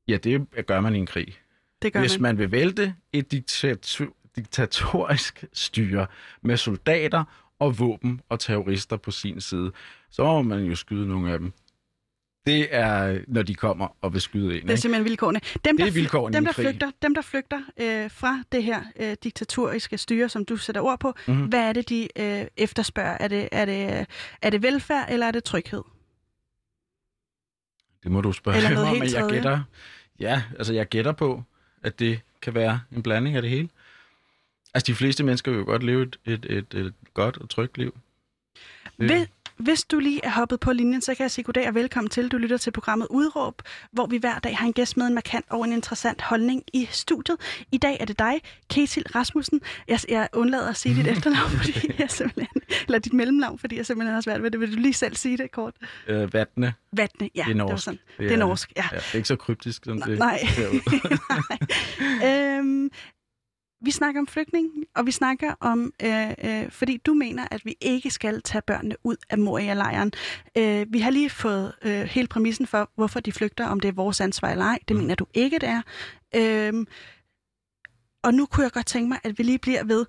Ja, det gør man i en krig. Det gør Hvis man. man vil vælte et diktatur, diktatorisk styre med soldater og våben og terrorister på sin side, så må man jo skyde nogle af dem. Det er, når de kommer og vil skyde en. Det er Ikke? simpelthen vilkårene. Dem, Det er vilkårene dem, der flygter, dem, der flygter øh, fra det her øh, diktatoriske styre, som du sætter ord på, Mhm. mm-hmm. hvad er det, de øh, efterspørger? Er det, er, det, er det velfærd, eller er det tryghed? Det må du spørge Eller mig noget om, helt men jeg gætter, ja, altså jeg gætter på, at det kan være en blanding af det hele. Altså de fleste mennesker vil jo godt leve et, et, et, et godt og trygt liv. Det- Hvis, hvis du lige er hoppet på linjen, så kan jeg sige goddag og velkommen til. Du lytter til programmet Udråb, hvor vi hver dag har en gæst med en markant og en interessant holdning i studiet. I dag er det dig, Ketil Rasmussen. Jeg, jeg undlader at sige dit (laughs) efternavn, fordi jeg simpelthen, eller dit mellemnavn, fordi jeg simpelthen har svært ved det. Vil du lige selv sige det kort? Øh, vattene, Vatne, ja, det er det var norsk. sådan. Det er norsk, ja. ja. Det er ikke så kryptisk, som det Nej. ser ud. (laughs) Nej. øhm, vi snakker om flygtning, og vi snakker om, øh, øh, fordi du mener, at vi ikke skal tage børnene ud af Moria-lejren. Øh, vi har lige fået øh, hele præmissen for, hvorfor de flygter, om det er vores ansvar eller ej. Det Mm. mener du ikke, det er. Øhm, og nu kunne jeg godt tænke mig, at vi lige bliver ved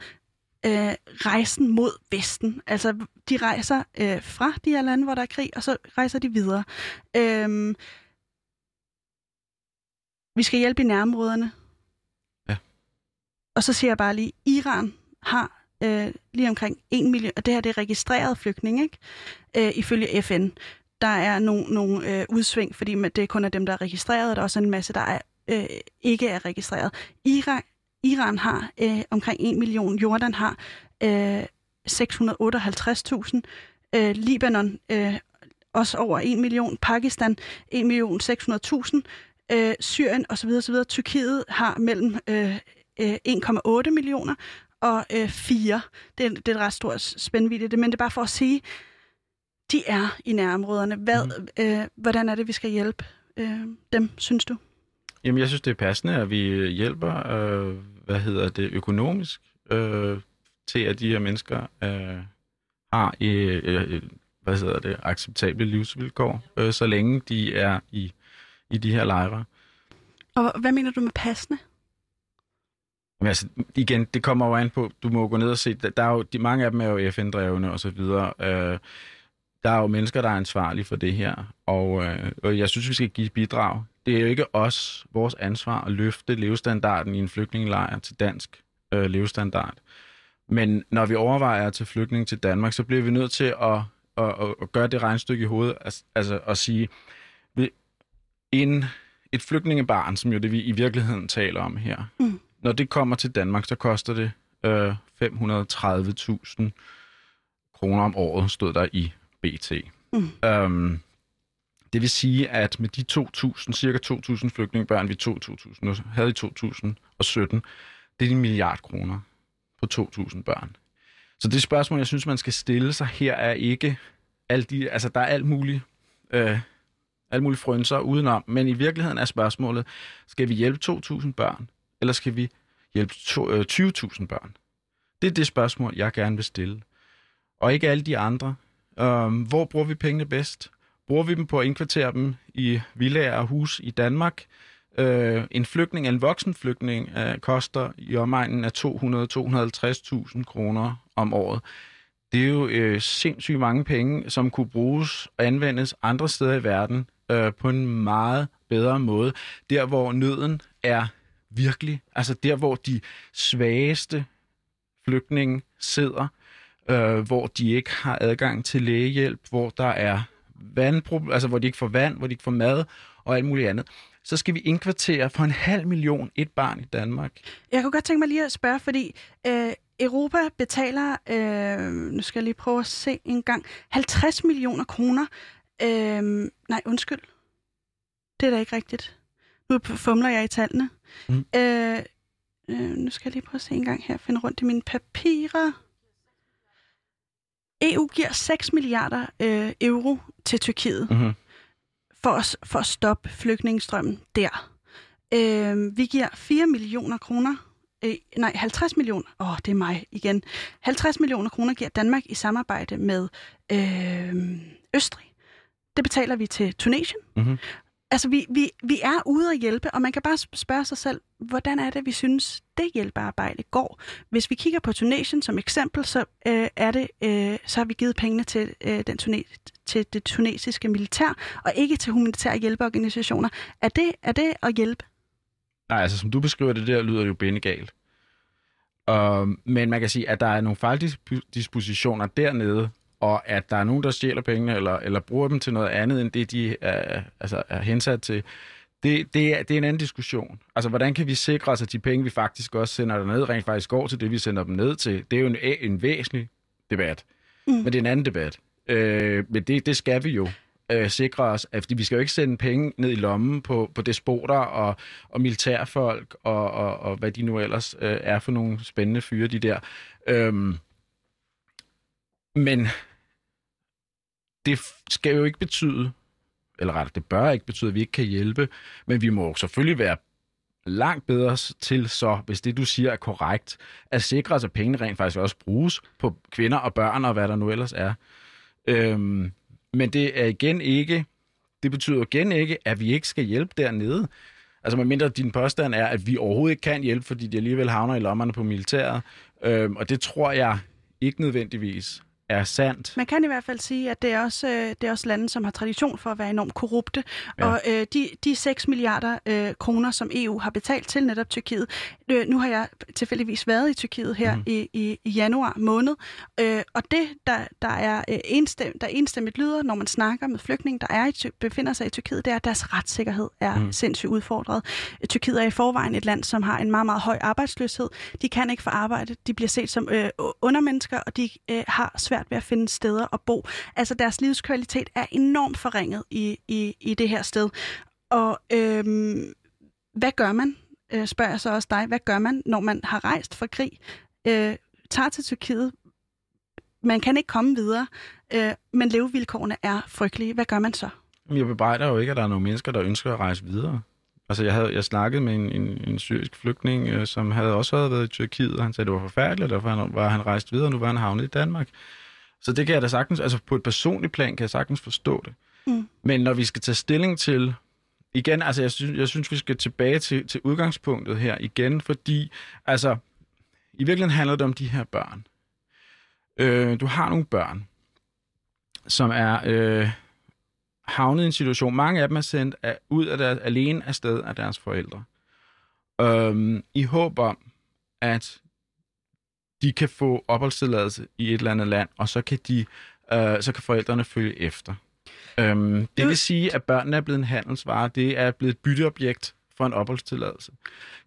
øh, rejsen mod Vesten. Altså, de rejser øh, fra de her lande, hvor der er krig, og så rejser de videre. Øh, vi skal hjælpe i nærområderne. Og så siger jeg bare lige, Iran har øh, lige omkring 1 million, og det her det er registreret flygtninge, ikke? Øh, ifølge FN. Der er nogle, nogle øh, udsving, fordi det kun er dem, der er registreret, og der er også en masse, der er, øh, ikke er registreret. Iran, Iran har øh, omkring 1 million, Jordan har øh, 658.000, øh, Libanon øh, også over 1 million, Pakistan 1 million 600.000, øh, Syrien osv. osv. Tyrkiet har mellem øh, øh, 1,8 millioner og øh, 4. Det, er, det er et ret stort spændvidde, men det er bare for at sige, de er i nærområderne. Hvad, mm. øh, hvordan er det, vi skal hjælpe øh, dem, synes du? Jamen, jeg synes, det er passende, at vi hjælper, øh, hvad hedder det, økonomisk, øh, til at de her mennesker øh, har øh, øh, hvad hedder det, acceptable livsvilkår, øh, så længe de er i, i de her lejre. Og hvad mener du med passende? Men altså, igen, det kommer jo an på, du må gå ned og se, der er jo, de, mange af dem er jo FN-drevne og så videre. Øh, der er jo mennesker, der er ansvarlige for det her, og, øh, og jeg synes, vi skal give bidrag. Det er jo ikke os, vores ansvar at løfte levestandarden i en flygtningelejr til dansk øh, levestandard. Men når vi overvejer at til flygtning til Danmark, så bliver vi nødt til at, at, at, at gøre det regnstykke i hovedet, altså, altså at sige, en, et flygtningebarn, som jo det vi i virkeligheden taler om her, mm når det kommer til Danmark, så koster det øh, 530.000 kroner om året, stod der i BT. Mm. Øhm, det vil sige, at med de 2.000, cirka 2.000 flygtningebørn, vi 2000, havde i 2017, det er en milliard kroner på 2.000 børn. Så det spørgsmål, jeg synes, man skal stille sig her, er ikke alt de, altså der er alt muligt, øh, alt muligt frønser udenom, men i virkeligheden er spørgsmålet, skal vi hjælpe 2.000 børn, eller skal vi hjælpe 20.000 øh, børn? Det er det spørgsmål, jeg gerne vil stille. Og ikke alle de andre. Øh, hvor bruger vi pengene bedst? Bruger vi dem på at indkvartere dem i villaer og hus i Danmark? Øh, en flygtning, en voksen flygtning, øh, koster i omegnen af 200-250.000 kroner om året. Det er jo øh, sindssygt mange penge, som kunne bruges og anvendes andre steder i verden øh, på en meget bedre måde. Der, hvor nøden er virkelig, altså der, hvor de svageste flygtninge sidder, øh, hvor de ikke har adgang til lægehjælp, hvor der er vandproblem, altså hvor de ikke får vand, hvor de ikke får mad og alt muligt andet så skal vi indkvartere for en halv million et barn i Danmark. Jeg kunne godt tænke mig lige at spørge, fordi øh, Europa betaler, øh, nu skal jeg lige prøve at se en gang, 50 millioner kroner. Øh, nej, undskyld. Det er da ikke rigtigt. Nu fumler jeg i tallene. Mm. Øh, øh, nu skal jeg lige prøve at se en gang her, finde rundt i mine papirer. EU giver 6 milliarder øh, euro til Tyrkiet. Mm-hmm for at, for at stoppe flygtningestrømmen der. Øh, vi giver 4 millioner kroner, øh, nej 50 millioner, åh oh, det er mig igen, 50 millioner kroner giver Danmark i samarbejde med øh, Østrig. Det betaler vi til Tunesien. Mm-hmm. Altså, vi, vi, vi er ude at hjælpe, og man kan bare spørge sig selv, hvordan er det, vi synes, det hjælpearbejde går? Hvis vi kigger på Tunesien som eksempel, så øh, er det, øh, så har vi givet pengene til, øh, den tunes, til det tunesiske militær, og ikke til humanitære hjælpeorganisationer. Er det, er det at hjælpe? Nej, altså som du beskriver det der, lyder det jo bindegalt. Uh, men man kan sige, at der er nogle fejldispositioner dernede, og at der er nogen, der stjæler pengene, eller, eller bruger dem til noget andet, end det, de er, altså, er hensat til, det, det, er, det er en anden diskussion. Altså, hvordan kan vi sikre os, at de penge, vi faktisk også sender derned, rent faktisk går til det, vi sender dem ned til? Det er jo en, en væsentlig debat. Mm. Men det er en anden debat. Øh, men det, det skal vi jo øh, sikre os, at vi skal jo ikke sende penge ned i lommen på, på despoter og, og militærfolk og, og, og hvad de nu ellers øh, er for nogle spændende fyre, de der. Øhm, men det skal jo ikke betyde, eller rettere, det bør ikke betyde, at vi ikke kan hjælpe, men vi må selvfølgelig være langt bedre til så, hvis det du siger er korrekt, at sikre os, at pengene rent faktisk også bruges på kvinder og børn og hvad der nu ellers er. Øhm, men det er igen ikke, det betyder igen ikke, at vi ikke skal hjælpe dernede. Altså medmindre din påstand er, at vi overhovedet ikke kan hjælpe, fordi de alligevel havner i lommerne på militæret. Øhm, og det tror jeg ikke nødvendigvis er sandt. Man kan i hvert fald sige, at det er også, øh, det er også lande, som har tradition for at være enormt korrupte. Ja. Og øh, de, de 6 milliarder øh, kroner, som EU har betalt til netop Tyrkiet, øh, nu har jeg tilfældigvis været i Tyrkiet her mm. i, i, i januar måned, øh, og det, der, der er øh, enstem, der enstemmigt lyder, når man snakker med flygtninge, der er i, befinder sig i Tyrkiet, det er, at deres retssikkerhed er mm. sindssygt udfordret. Tyrkiet er i forvejen et land, som har en meget, meget høj arbejdsløshed. De kan ikke få arbejde, de bliver set som øh, undermennesker, og de øh, har svært ved at finde steder at bo. Altså deres livskvalitet er enormt forringet i, i, i det her sted. Og øhm, hvad gør man, øh, spørger jeg så også dig, hvad gør man, når man har rejst fra krig, øh, tager til Tyrkiet, man kan ikke komme videre, øh, men levevilkårene er frygtelige. Hvad gør man så? Jeg bebrejder jo ikke, at der er nogle mennesker, der ønsker at rejse videre. Altså, jeg, havde, jeg snakkede med en, en, en syrisk flygtning, øh, som havde også havde været i Tyrkiet, og han sagde, at det var forfærdeligt, og derfor var han rejst videre, og nu var han havnet i Danmark. Så det kan jeg da sagtens, altså på et personligt plan, kan jeg sagtens forstå det. Mm. Men når vi skal tage stilling til, igen, altså jeg synes, jeg synes vi skal tilbage til, til udgangspunktet her igen, fordi, altså, i virkeligheden handler det om de her børn. Øh, du har nogle børn, som er øh, havnet i en situation, mange af dem er sendt af, ud af deres, alene af sted af deres forældre. Øhm, I håb om, at de kan få opholdstilladelse i et eller andet land, og så kan, de, øh, så kan forældrene følge efter. Øhm, det vil sige, at børnene er blevet en handelsvare. Det er blevet et bytteobjekt for en opholdstilladelse.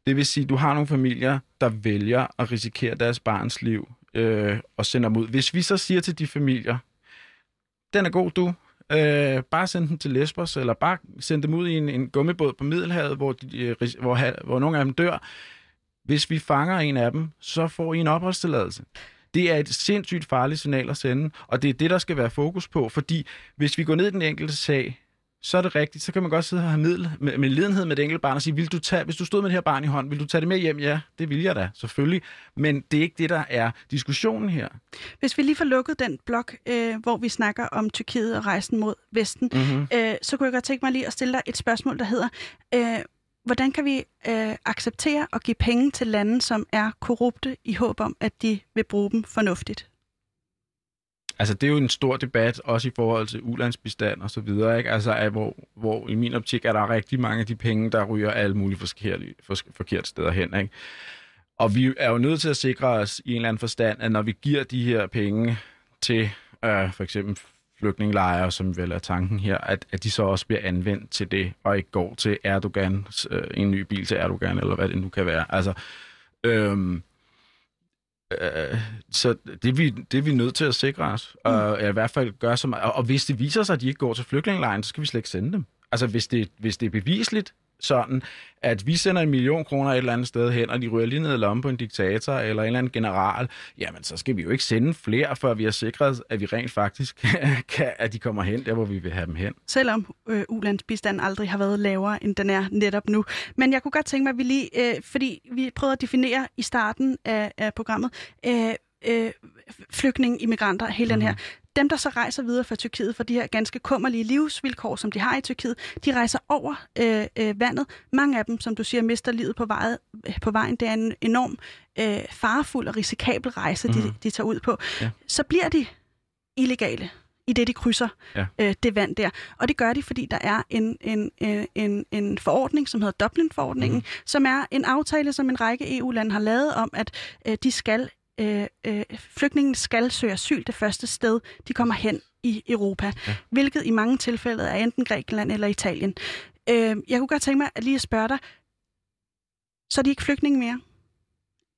Det vil sige, at du har nogle familier, der vælger at risikere deres barns liv øh, og sender dem ud. Hvis vi så siger til de familier, den er god, du. Øh, bare send dem til Lesbos, eller bare send dem ud i en, en gummibåd på Middelhavet, hvor, de, øh, hvor, hvor nogle af dem dør. Hvis vi fanger en af dem, så får I en opholdstilladelse. Det er et sindssygt farligt signal at sende, og det er det, der skal være fokus på, fordi hvis vi går ned i den enkelte sag, så er det rigtigt, så kan man godt sidde og have middel, med, med lidenhed med det enkelte barn og sige, vil du tage, hvis du stod med det her barn i hånden, vil du tage det med hjem? Ja, det vil jeg da, selvfølgelig. Men det er ikke det, der er diskussionen her. Hvis vi lige får lukket den blok, øh, hvor vi snakker om Tyrkiet og rejsen mod Vesten, Mm-hmm. øh, så kunne jeg godt tænke mig lige at stille dig et spørgsmål, der hedder, øh, hvordan kan vi øh, acceptere at give penge til lande, som er korrupte, i håb om, at de vil bruge dem fornuftigt? Altså, det er jo en stor debat, også i forhold til ulandsbistand og så videre, ikke? Altså, at hvor, hvor i min optik er der rigtig mange af de penge, der ryger alle mulige forkerte, for, forkerte steder hen, ikke? Og vi er jo nødt til at sikre os i en eller anden forstand, at når vi giver de her penge til øh, for eksempel flygtningelejre, som vel er tanken her, at, at de så også bliver anvendt til det, og ikke går til Erdogan, øh, en ny bil til Erdogan, eller hvad det nu kan være. Altså, øhm, øh, så det er, vi, det er vi nødt til at sikre os, og mm. i hvert fald gøre som, og, og hvis det viser sig, at de ikke går til flygtningelejren, så skal vi slet ikke sende dem. Altså hvis det, hvis det er bevisligt sådan, at vi sender en million kroner et eller andet sted hen, og de ryger lige ned i lommen på en diktator eller en eller anden general, jamen så skal vi jo ikke sende flere, før vi har sikret, at vi rent faktisk (laughs) kan, at de kommer hen der, hvor vi vil have dem hen. Selvom øh, ulandsbistanden aldrig har været lavere, end den er netop nu. Men jeg kunne godt tænke mig, at vi lige, øh, fordi vi prøvede at definere i starten af, af programmet, øh, øh, flygtninge, immigranter, hele den her. Dem, der så rejser videre fra Tyrkiet for de her ganske kummerlige livsvilkår, som de har i Tyrkiet, de rejser over øh, øh, vandet. Mange af dem, som du siger, mister livet på, vejet, på vejen. Det er en enorm øh, farefuld og risikabel rejse, mm. de, Mhm. de tager ud på. Ja. Så bliver de illegale i det, de krydser Ja. øh, det vand der. Og det gør de, fordi der er en, en, en, en, en forordning, som hedder Dublin-forordningen, Mhm. mm. som er en aftale, som en række EU-lande har lavet om, at øh, de skal øh, øh, flygtningen skal søge asyl det første sted, de kommer hen i Europa, Ja. hvilket i mange tilfælde er enten Grækenland eller Italien. Øh, jeg kunne godt tænke mig at lige at spørge dig, så er de ikke flygtninge mere?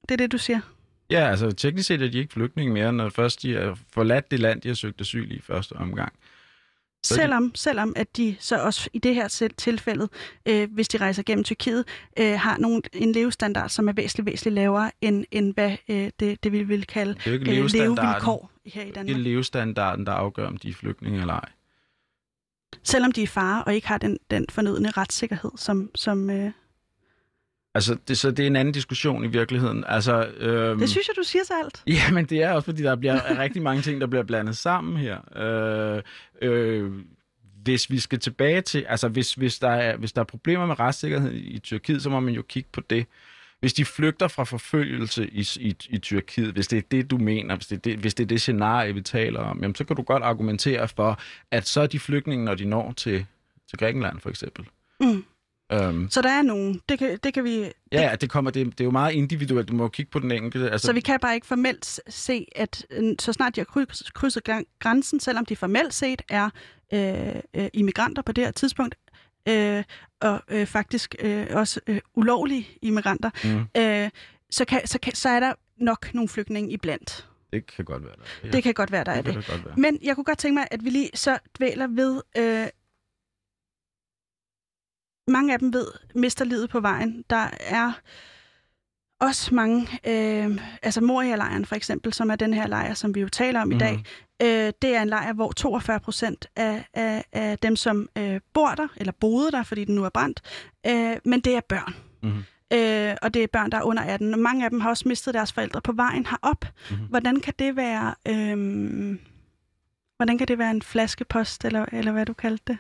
Det er det, du siger. Ja, altså teknisk set er de ikke flygtninge mere, når først de har forladt det land, de har søgt asyl i første omgang. Selvom, selvom at de så også i det her til- tilfælde, øh, hvis de rejser gennem Tyrkiet, øh, har nogen, en levestandard, som er væsentligt, væsentligt lavere, end, end hvad øh, det, det vi vil kalde Det er ikke øh, levevilkår her i det Danmark. er levestandarden, der afgør, om de er flygtninge eller ej. Selvom de er i fare og ikke har den, den fornødne retssikkerhed, som... som øh, Altså, det, så det er en anden diskussion i virkeligheden. Altså, øhm, det synes jeg, du siger så alt. (laughs) Ja, men det er også, fordi der bliver (laughs) rigtig mange ting, der bliver blandet sammen her. Øh, øh, hvis vi skal tilbage til, altså hvis, hvis, der er, hvis der er problemer med retssikkerhed i Tyrkiet, så må man jo kigge på det. Hvis de flygter fra forfølgelse i, i, i Tyrkiet, hvis det er det, du mener, hvis det er det, hvis det, er det scenarie, vi taler om, jamen, så kan du godt argumentere for, at så er de flygtninge, når de når til, til Grækenland for eksempel. Mm. Øhm, Så der er nogen. Det kan, det kan vi... ja, det, kommer, det, det er jo meget individuelt. Du må kigge på den enkelte. Altså, Så vi kan bare ikke formelt se, at øh, så snart de har kryds- krydset græn- grænsen, selvom de formelt set er øh, øh, immigranter på det her tidspunkt, øh, og øh, faktisk øh, også øh, ulovlige immigranter, mm, øh, så, kan, så, kan, så er der nok nogle flygtninge iblandt. det kan godt være der. Ja, Det kan godt være, der er det. det. Kan det godt være. Men jeg kunne godt tænke mig, at vi lige så dvæler ved... Øh, mange af dem ved, mister livet på vejen. Der er også mange... Øh, altså Moria-lejren for eksempel, som er den her lejr, som vi jo taler om mm. i dag. Mhm. Øh, det er en lejr, hvor 42 procent af, af, af dem, som øh, bor der, eller boede der, fordi den nu er brændt, øh, men det er børn. Mhm. Øh, og det er børn, der er under 18. Og mange af dem har også mistet deres forældre på vejen herop. Mhm. Hvordan kan det være... Øh, hvordan kan det være en flaskepost, eller, eller hvad du kaldte det?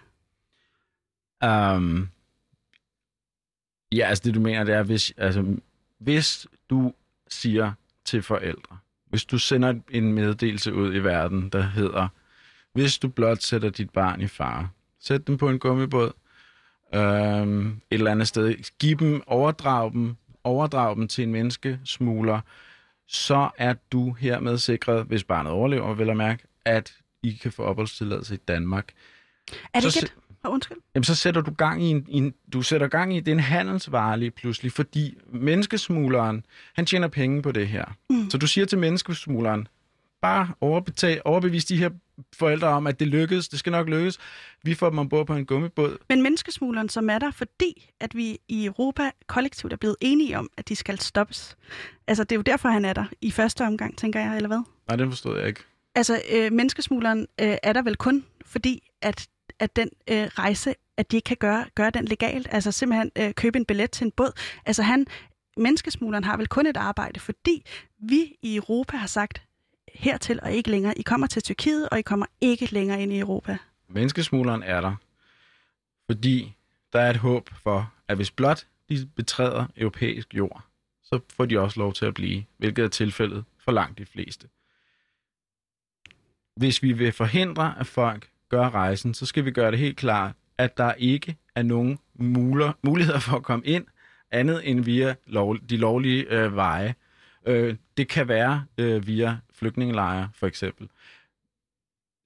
Um, ja, altså det du mener, det er, hvis, altså, hvis du siger til forældre, hvis du sender en meddelelse ud i verden, der hedder, hvis du blot sætter dit barn i fare, sæt dem på en gummibåd, øhm, et eller andet sted, giv dem, overdrag dem, overdrag dem til en menneskesmugler, så er du hermed sikret, hvis barnet overlever, vel at mærke, at I kan få opholdstilladelse i Danmark. Er det Så ikke et... Oh, undskyld. Jamen, så sætter du gang i en, en, du sætter gang i, det er en handelsvare lige pludselig, fordi menneskesmugleren, han tjener penge på det her. Mm. Så du siger til menneskesmugleren, bare overbetal, overbevis de her forældre om, at det lykkes, det skal nok lykkes. Vi får dem ombord på en gummibåd. Men menneskesmugleren, som er der, fordi at vi i Europa kollektivt er blevet enige om, at de skal stoppes. Altså, det er jo derfor, han er der i første omgang, tænker jeg, eller hvad? Nej, det forstod jeg ikke. Altså, øh, menneskesmugleren øh, er der vel kun, fordi at, at den øh, rejse, at de ikke kan gøre, gøre den legalt. Altså simpelthen øh, købe en billet til en båd. Altså han, menneskesmugleren har vel kun et arbejde, fordi vi i Europa har sagt hertil og ikke længere. I kommer til Tyrkiet, og I kommer ikke længere ind i Europa. Menneskesmugleren er der, fordi der er et håb for, at hvis blot de betræder europæisk jord, så får de også lov til at blive, hvilket er tilfældet for langt de fleste. Hvis vi vil forhindre, at folk gøre rejsen, så skal vi gøre det helt klart, at der ikke er nogen muler, muligheder for at komme ind, andet end via lov, de lovlige øh, veje. Øh, det kan være øh, via flygtningelejre, for eksempel.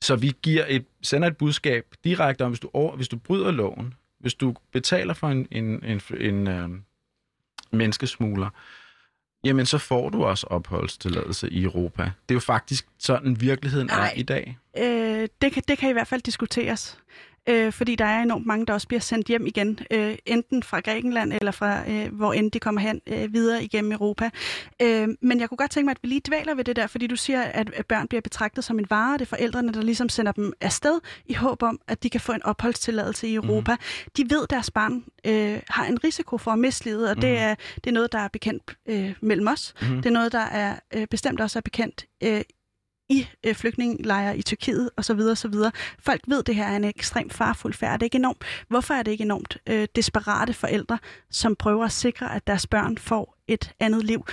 Så vi giver et, sender et budskab direkte om, hvis du, over, hvis du bryder loven, hvis du betaler for en, en, en, en øh, menneskesmugler, jamen så får du også opholdstilladelse i Europa. Det er jo faktisk sådan, virkeligheden Nej. er i dag. Øh, det, kan, det kan i hvert fald diskuteres. Øh, fordi der er enormt mange, der også bliver sendt hjem igen, øh, enten fra Grækenland eller fra øh, hvor end de kommer hen øh, videre igennem Europa. Øh, men jeg kunne godt tænke mig, at vi lige dvæler ved det der, fordi du siger, at, børn bliver betragtet som en vare. Det er forældrene, der ligesom sender dem afsted i håb om, at de kan få en opholdstilladelse i Europa. Mm. De ved, at deres barn øh, har en risiko for at miste livet, og mm. det, er, det er noget, der er bekendt øh, mellem os. Mhm. Det er noget, der er øh, bestemt også er bekendt øh, i øh, flygtningelejre i Tyrkiet osv. osv. Folk ved, at det her er en ekstremt farfuld færd. Er det ikke enormt? Hvorfor er det ikke enormt øh, desperate forældre, som prøver at sikre, at deres børn får et andet liv?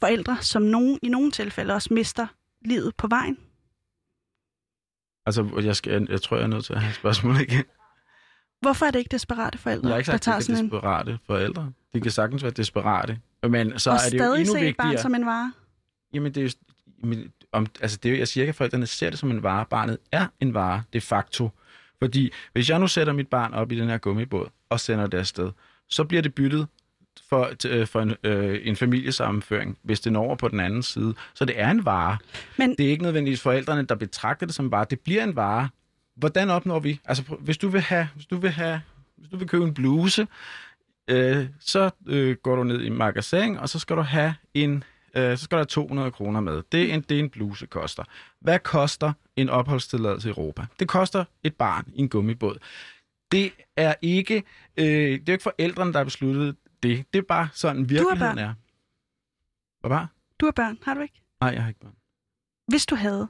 Forældre, som nogen, i nogle tilfælde også mister livet på vejen. Altså, jeg, skal, jeg, jeg tror, jeg er nødt til at have et spørgsmål igen. Hvorfor er det ikke desperate forældre, Jeg har ikke der sagt, tager at det sådan en... desperate forældre. De kan sagtens være desperate. Men så Og er det jo stadig endnu se et barn vigtigere. som en vare? Jamen, det er jo, jamen, om, altså det jeg siger at forældrene ser det som en vare. Barnet er en vare, de facto. Fordi hvis jeg nu sætter mit barn op i den her gummibåd og sender det afsted, så bliver det byttet for, øh, for en, øh, en familiesammenføring, hvis det når over på den anden side. Så det er en vare. Men- Det er ikke nødvendigvis forældrene, der betragter det som en vare. Det bliver en vare. Hvordan opnår vi? Altså, hvis du vil have, hvis du vil have, hvis du vil købe en bluse, øh, så øh, går du ned i magasin, og så skal du have en, øh, så skal der 200 kroner med. Det er en, det en bluse koster. Hvad koster en opholdstilladelse i Europa? Det koster et barn i en gummibåd. Det er ikke, øh, det er jo ikke forældrene, der har besluttet det. Det er bare sådan virkeligheden børn. er. Hvad var? Du har børn, har du ikke? Nej, jeg har ikke børn. Hvis du havde,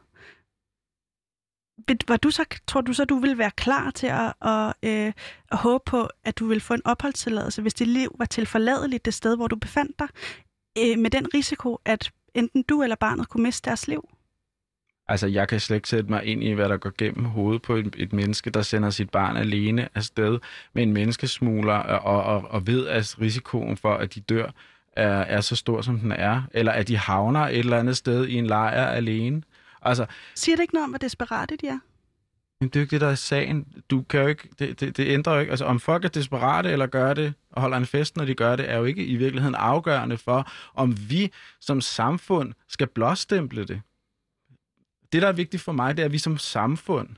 Var du så, tror du så, du vil være klar til at, at, øh, at håbe på, at du vil få en opholdstilladelse, hvis dit liv var tilforladeligt det sted, hvor du befandt dig, øh, med den risiko, at enten du eller barnet kunne miste deres liv? Altså, jeg kan slet ikke sætte mig ind i, hvad der går gennem hovedet på et, et menneske, der sender sit barn alene afsted med en menneskesmugler, og, og, og ved, at risikoen for, at de dør, er, er så stor, som den er. Eller at de havner et eller andet sted i en lejr alene. Altså, Siger det ikke noget om, hvor desperate de er? Men det er jo ikke det, der er sagen. Du kan jo ikke, det, det, det ændrer jo ikke. Altså, om folk er desperate eller gør det, og holder en fest, når de gør det, er jo ikke i virkeligheden afgørende for, om vi som samfund skal blåstemple det. Det, der er vigtigt for mig, det er, at vi som samfund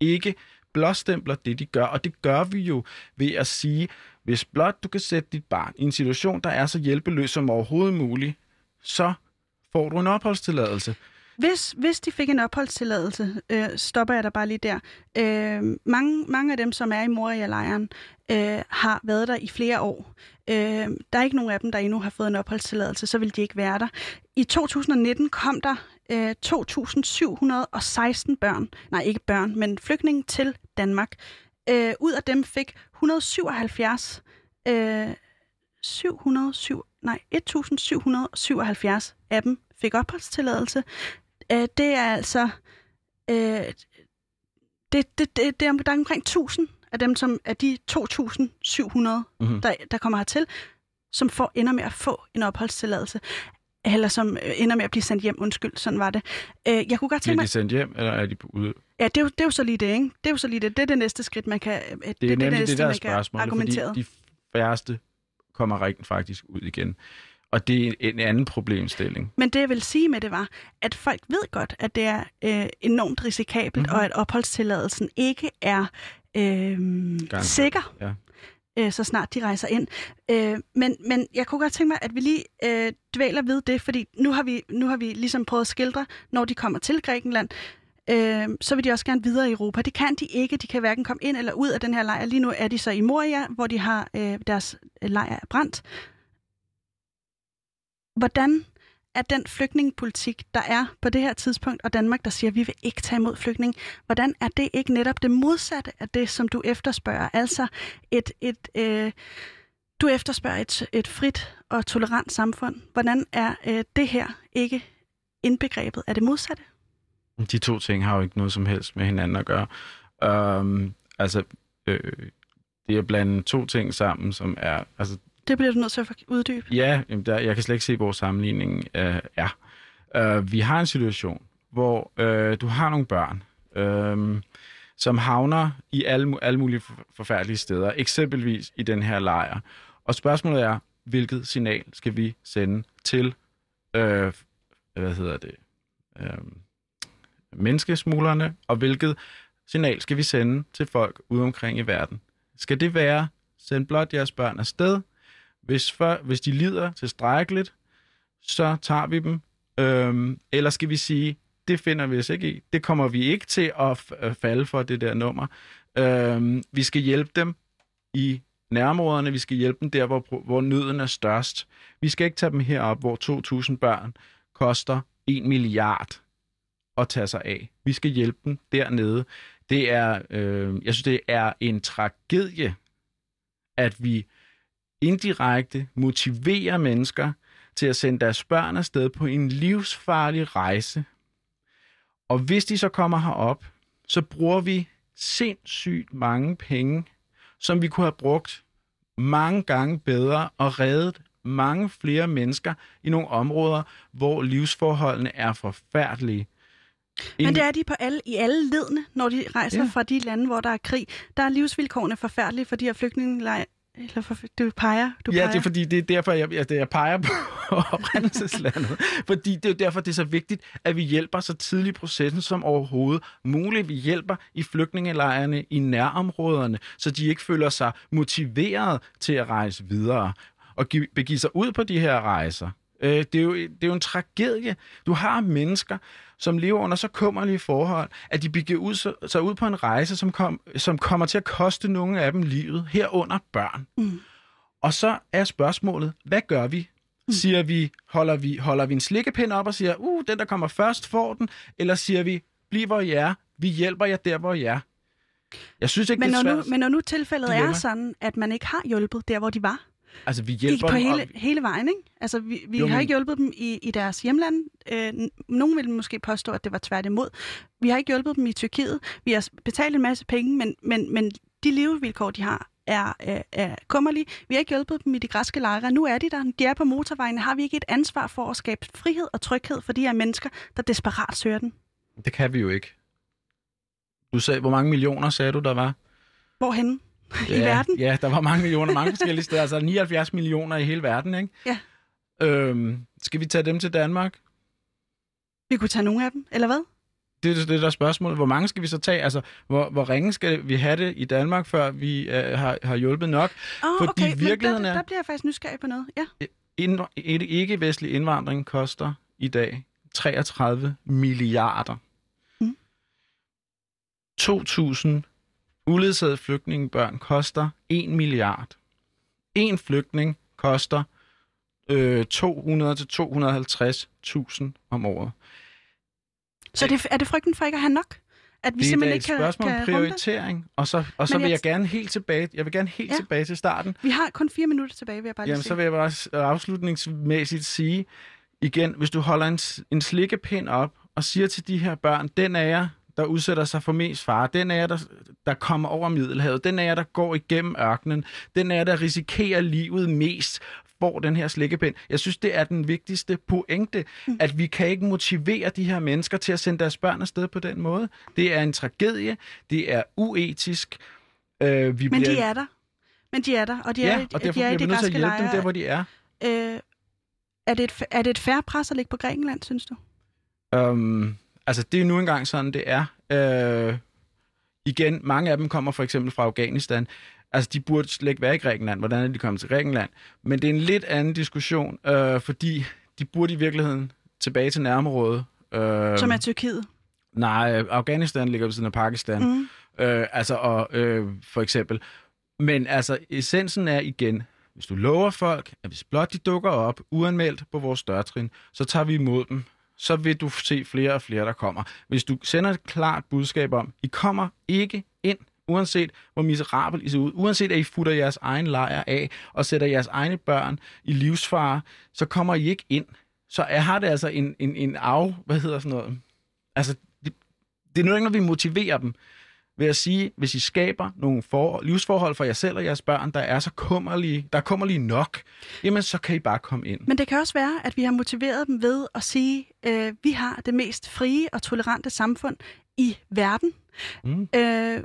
ikke blåstempler det, de gør. Og det gør vi jo ved at sige, hvis blot du kan sætte dit barn i en situation, der er så hjælpeløs som overhovedet muligt, så får du en opholdstilladelse. Hvis, hvis de fik en opholdstilladelse, øh, stopper jeg der bare lige der. Øh, mange, mange af dem, som er i Moria-lejren, øh, har været der i flere år. Øh, der er ikke nogen af dem, der endnu har fået en opholdstilladelse, så vil de ikke være der. I 2019 kom der øh, 2.716 børn, nej ikke børn, men flygtninge til Danmark. Øh, ud af dem fik 177, øh, 707, nej, 1.777 af dem fik opholdstilladelse. Øh, det er altså... Øh, det, det, det, det er, der er omkring 1000 af dem, som er de 2.700, Mhm. der, der kommer hertil, som får, ender med at få en opholdstilladelse. Eller som øh, ender med at blive sendt hjem. Undskyld, sådan var det. Øh, jeg kunne godt tænke mig... de sendt hjem, eller er de ude? Ja, det er, jo, det er jo så lige det, ikke? Det er jo så lige det. Det er det næste skridt, man kan... øh, Det, Det er nemlig næste, det, der er spørgsmålet, fordi de færreste kommer rent faktisk ud igen. Og det er en anden problemstilling. Men det, jeg vil sige med det var, at folk ved godt, at det er øh, enormt risikabelt, Mhm. mm-hmm. og at opholdstilladelsen ikke er øh, sikker, Ja. øh, så snart de rejser ind. Øh, men, men jeg kunne godt tænke mig, at vi lige øh, dvæler ved det, fordi nu har, vi, nu har vi ligesom prøvet at skildre, når de kommer til Grækenland, øh, så vil de også gerne videre i Europa. Det kan de ikke. De kan hverken komme ind eller ud af den her lejr. Lige nu er de så i Moria, hvor de har øh, deres lejr er brændt. Hvordan er den flygtningepolitik, der er på det her tidspunkt, og Danmark, der siger, at vi vil ikke tage imod flygtning, hvordan er det ikke netop det modsatte af det, som du efterspørger? Altså et, et øh, du efterspørger et, et frit og tolerant samfund. Hvordan er øh, det her ikke indbegrebet af det modsatte? De to ting har jo ikke noget som helst med hinanden at gøre. Um, altså, øh, det er blandt to ting sammen, som er... Altså, det bliver du nødt til at uddybe. ja, jamen, der, jeg kan slet ikke se, hvor sammenligningen øh, er. Øh, vi har en situation, hvor øh, du har nogle børn, øh, som havner i alle, alle mulige forfærdelige steder, eksempelvis i den her lejr. Og spørgsmålet er, hvilket signal skal vi sende til, øh, hvad hedder det, øh, menneskesmuglerne, og hvilket signal skal vi sende til folk ude omkring i verden? Skal det være, send blot jeres børn afsted, hvis, for, hvis de lider tilstrækkeligt, så tager vi dem, øhm, eller skal vi sige, det finder vi os ikke i, det kommer vi ikke til at f- øh, falde for, det der nummer. Øhm, vi skal hjælpe dem i nærområderne, vi skal hjælpe dem der, hvor, hvor nøden er størst. Vi skal ikke tage dem herop, hvor 2.000 børn koster 1 milliard at tage sig af. Vi skal hjælpe dem dernede. Det er, øh, jeg synes, det er en tragedie, at vi indirekte motiverer mennesker til at sende deres børn afsted på en livsfarlig rejse. Og hvis de så kommer herop, så bruger vi sindssygt mange penge, som vi kunne have brugt mange gange bedre og reddet mange flere mennesker i nogle områder, hvor livsforholdene er forfærdelige. Men det er de på alle, i alle ledene, når de rejser ja. fra de lande, hvor der er krig. Der er livsvilkårene forfærdelige for de her flygtningelejre. Eller for, du peger, du ja, peger. det er fordi, det er derfor, jeg, jeg, jeg peger på (laughs) oprindelseslandet. fordi det er derfor, det er så vigtigt, at vi hjælper så tidligt i processen som overhovedet muligt. Vi hjælper i flygtningelejrene i nærområderne, så de ikke føler sig motiveret til at rejse videre og give, begive sig ud på de her rejser. Øh, det, er jo, det er jo en tragedie. Du har mennesker, som lever under så kummerlige forhold, at de begiver ud, sig, sig ud på en rejse, som, kom, som kommer til at koste nogle af dem livet, herunder børn. Mm. Og så er spørgsmålet, hvad gør vi? Siger vi, holder vi, holder vi en slikkepind op og siger, uh, den der kommer først får den, eller siger vi, bliv hvor I er. Vi hjælper jer der, hvor I er. Jeg synes ikke, Men det er når, svært. nu, men når nu tilfældet dilemma. er sådan, at man ikke har hjulpet der, hvor de var, Altså, vi hjælper på dem, hele, og- hele vejen, ikke? Altså, vi, vi Jo, har men- ikke hjulpet dem i, i deres hjemland. Øh, nogen vil måske påstå, at det var tværtimod. Vi har ikke hjulpet dem i Tyrkiet. Vi har betalt en masse penge, men, men, men de levevilkår, de har, er, er, er kummerlige. Vi har ikke hjulpet dem i de græske lejre. Nu er de der. De er på motorvejen. Har vi ikke et ansvar for at skabe frihed og tryghed for de her mennesker, der desperat søger den? Det kan vi jo ikke. Du sagde, hvor mange millioner sagde du, der var? Hvorhen? (laughs) Ja, I verden? Ja, der var mange millioner, mange forskellige steder. Altså 79 millioner i hele verden, ikke? Ja. Øhm, skal vi tage dem til Danmark? Vi kunne tage nogle af dem, eller hvad? Det er det, der er spørgsmålet. Hvor mange skal vi så tage? Altså, hvor, hvor ringe skal vi have det i Danmark, før vi øh, har, har hjulpet nok? Oh, Fordi okay, virkeligheden der, er- der bliver jeg faktisk nysgerrig på noget. Ja. Ind, ikke-vestlig indvandring koster i dag 33 milliarder. Mm. 2.000 uledsagede flygtningebørn koster 1 milliard. En flygtning koster øh, 200-250.000 om året. Så det, er det frygten for ikke at have nok? At vi det er simpelthen et ikke kan, spørgsmål om kan runde? prioritering. Og så, og så Men vil jeg- jeg gerne helt tilbage, jeg vil gerne helt Ja. tilbage til starten. Vi har kun fire minutter tilbage, vil jeg bare lige Jamen, sige. så vil jeg bare afslutningsmæssigt sige, igen, hvis du holder en, en slikkepind op og siger til de her børn, den er jer, der udsætter sig for mest fare, den er der, der kommer over Middelhavet, den er der går igennem ørkenen, den er der risikerer livet mest, får den her slikkepind. Jeg synes, det er den vigtigste pointe, mm. at vi kan ikke motivere de her mennesker til at sende deres børn afsted på den måde. Det er en tragedie, det er uetisk. Øh, vi Men bliver... de er der. Men de er der, og de er, Ja, i- og de derfor er i de nødt til at hjælpe dem lejre. der, hvor de er. Øh, er, det et, er det et færre pres at ligge på Grækenland, synes du? Um, altså, det er nu engang sådan, det er. Uh, igen, mange af dem kommer for eksempel fra Afghanistan. Altså, de burde slet ikke være i Grækenland. Hvordan er de kommet til Grækenland? Men det er en lidt anden diskussion, uh, fordi de burde i virkeligheden tilbage til nærområdet. Uh, Som er Tyrkiet. Nej, Afghanistan ligger ved siden af Pakistan. Mm. Øh, altså, og, øh, for eksempel. Men altså, essensen er igen, hvis du lover folk, at hvis blot de dukker op uanmeldt på vores dørtrin, så tager vi imod dem. Så vil du se flere og flere, der kommer. Hvis du sender et klart budskab om, I kommer ikke ind, uanset hvor miserabel I ser ud, uanset at I futter jeres egen lejr af og sætter jeres egne børn i livsfare, så kommer I ikke ind. Så er, har det altså en, en, en af, hvad hedder sådan noget, altså, det, det er nu ikke, når vi motiverer dem ved at sige, hvis I skaber nogle for, livsforhold for jer selv og jeres børn, der er så kummerlige, der er kummerlige nok, jamen så kan I bare komme ind. Men det kan også være, at vi har motiveret dem ved at sige, øh, vi har det mest frie og tolerante samfund i verden. Mm. Øh,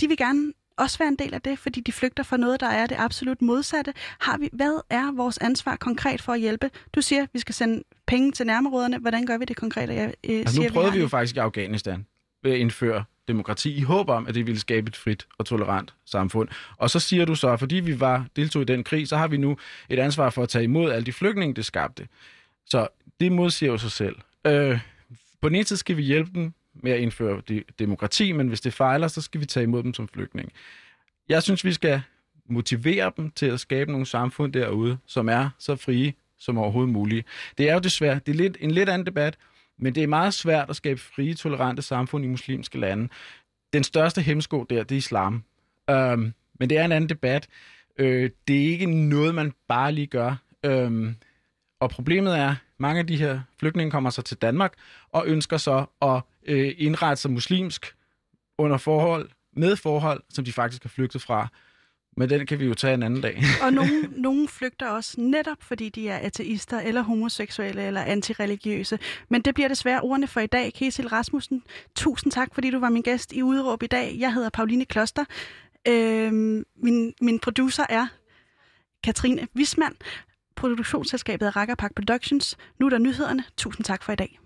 de vil gerne også være en del af det, fordi de flygter fra noget, der er det absolut modsatte. Har vi, hvad er vores ansvar konkret for at hjælpe? Du siger, at vi skal sende penge til nærområderne. Hvordan gør vi det konkret? Jeg, øh, Altså, siger, nu prøvede har vi jo det. faktisk i Afghanistan ved at indføre demokrati i håb om, at det ville skabe et frit og tolerant samfund. Og så siger du så, at fordi vi var deltog i den krig, så har vi nu et ansvar for at tage imod alle de flygtninge, det skabte. Så det modsiger jo sig selv. Øh, på den ene side skal vi hjælpe dem med at indføre de, demokrati, men hvis det fejler, så skal vi tage imod dem som flygtninge. Jeg synes, vi skal motivere dem til at skabe nogle samfund derude, som er så frie som overhovedet muligt. Det er jo desværre, det er lidt, en lidt anden debat, men det er meget svært at skabe frie, tolerante samfund i muslimske lande. Den største hemsko der, det er islam. Øhm, men det er en anden debat. Øh, det er ikke noget, man bare lige gør. Øhm, og problemet er, mange af de her flygtninge kommer så til Danmark og ønsker så at øh, indrette sig muslimsk under forhold, med forhold, som de faktisk har flygtet fra. Men den kan vi jo tage en anden dag. (laughs) Og nogen, (laughs) nogen flygter også netop, fordi de er ateister, eller homoseksuelle, eller antireligiøse. Men det bliver desværre ordene for i dag. Kesil Rasmussen, tusind tak, fordi du var min gæst i Udråb i dag. Jeg hedder Pauline Kloster. Øhm, min, min producer er Katrine Wismand. Produktionsselskabet er Rakkerpak Productions. Nu er der nyhederne. Tusind tak for i dag.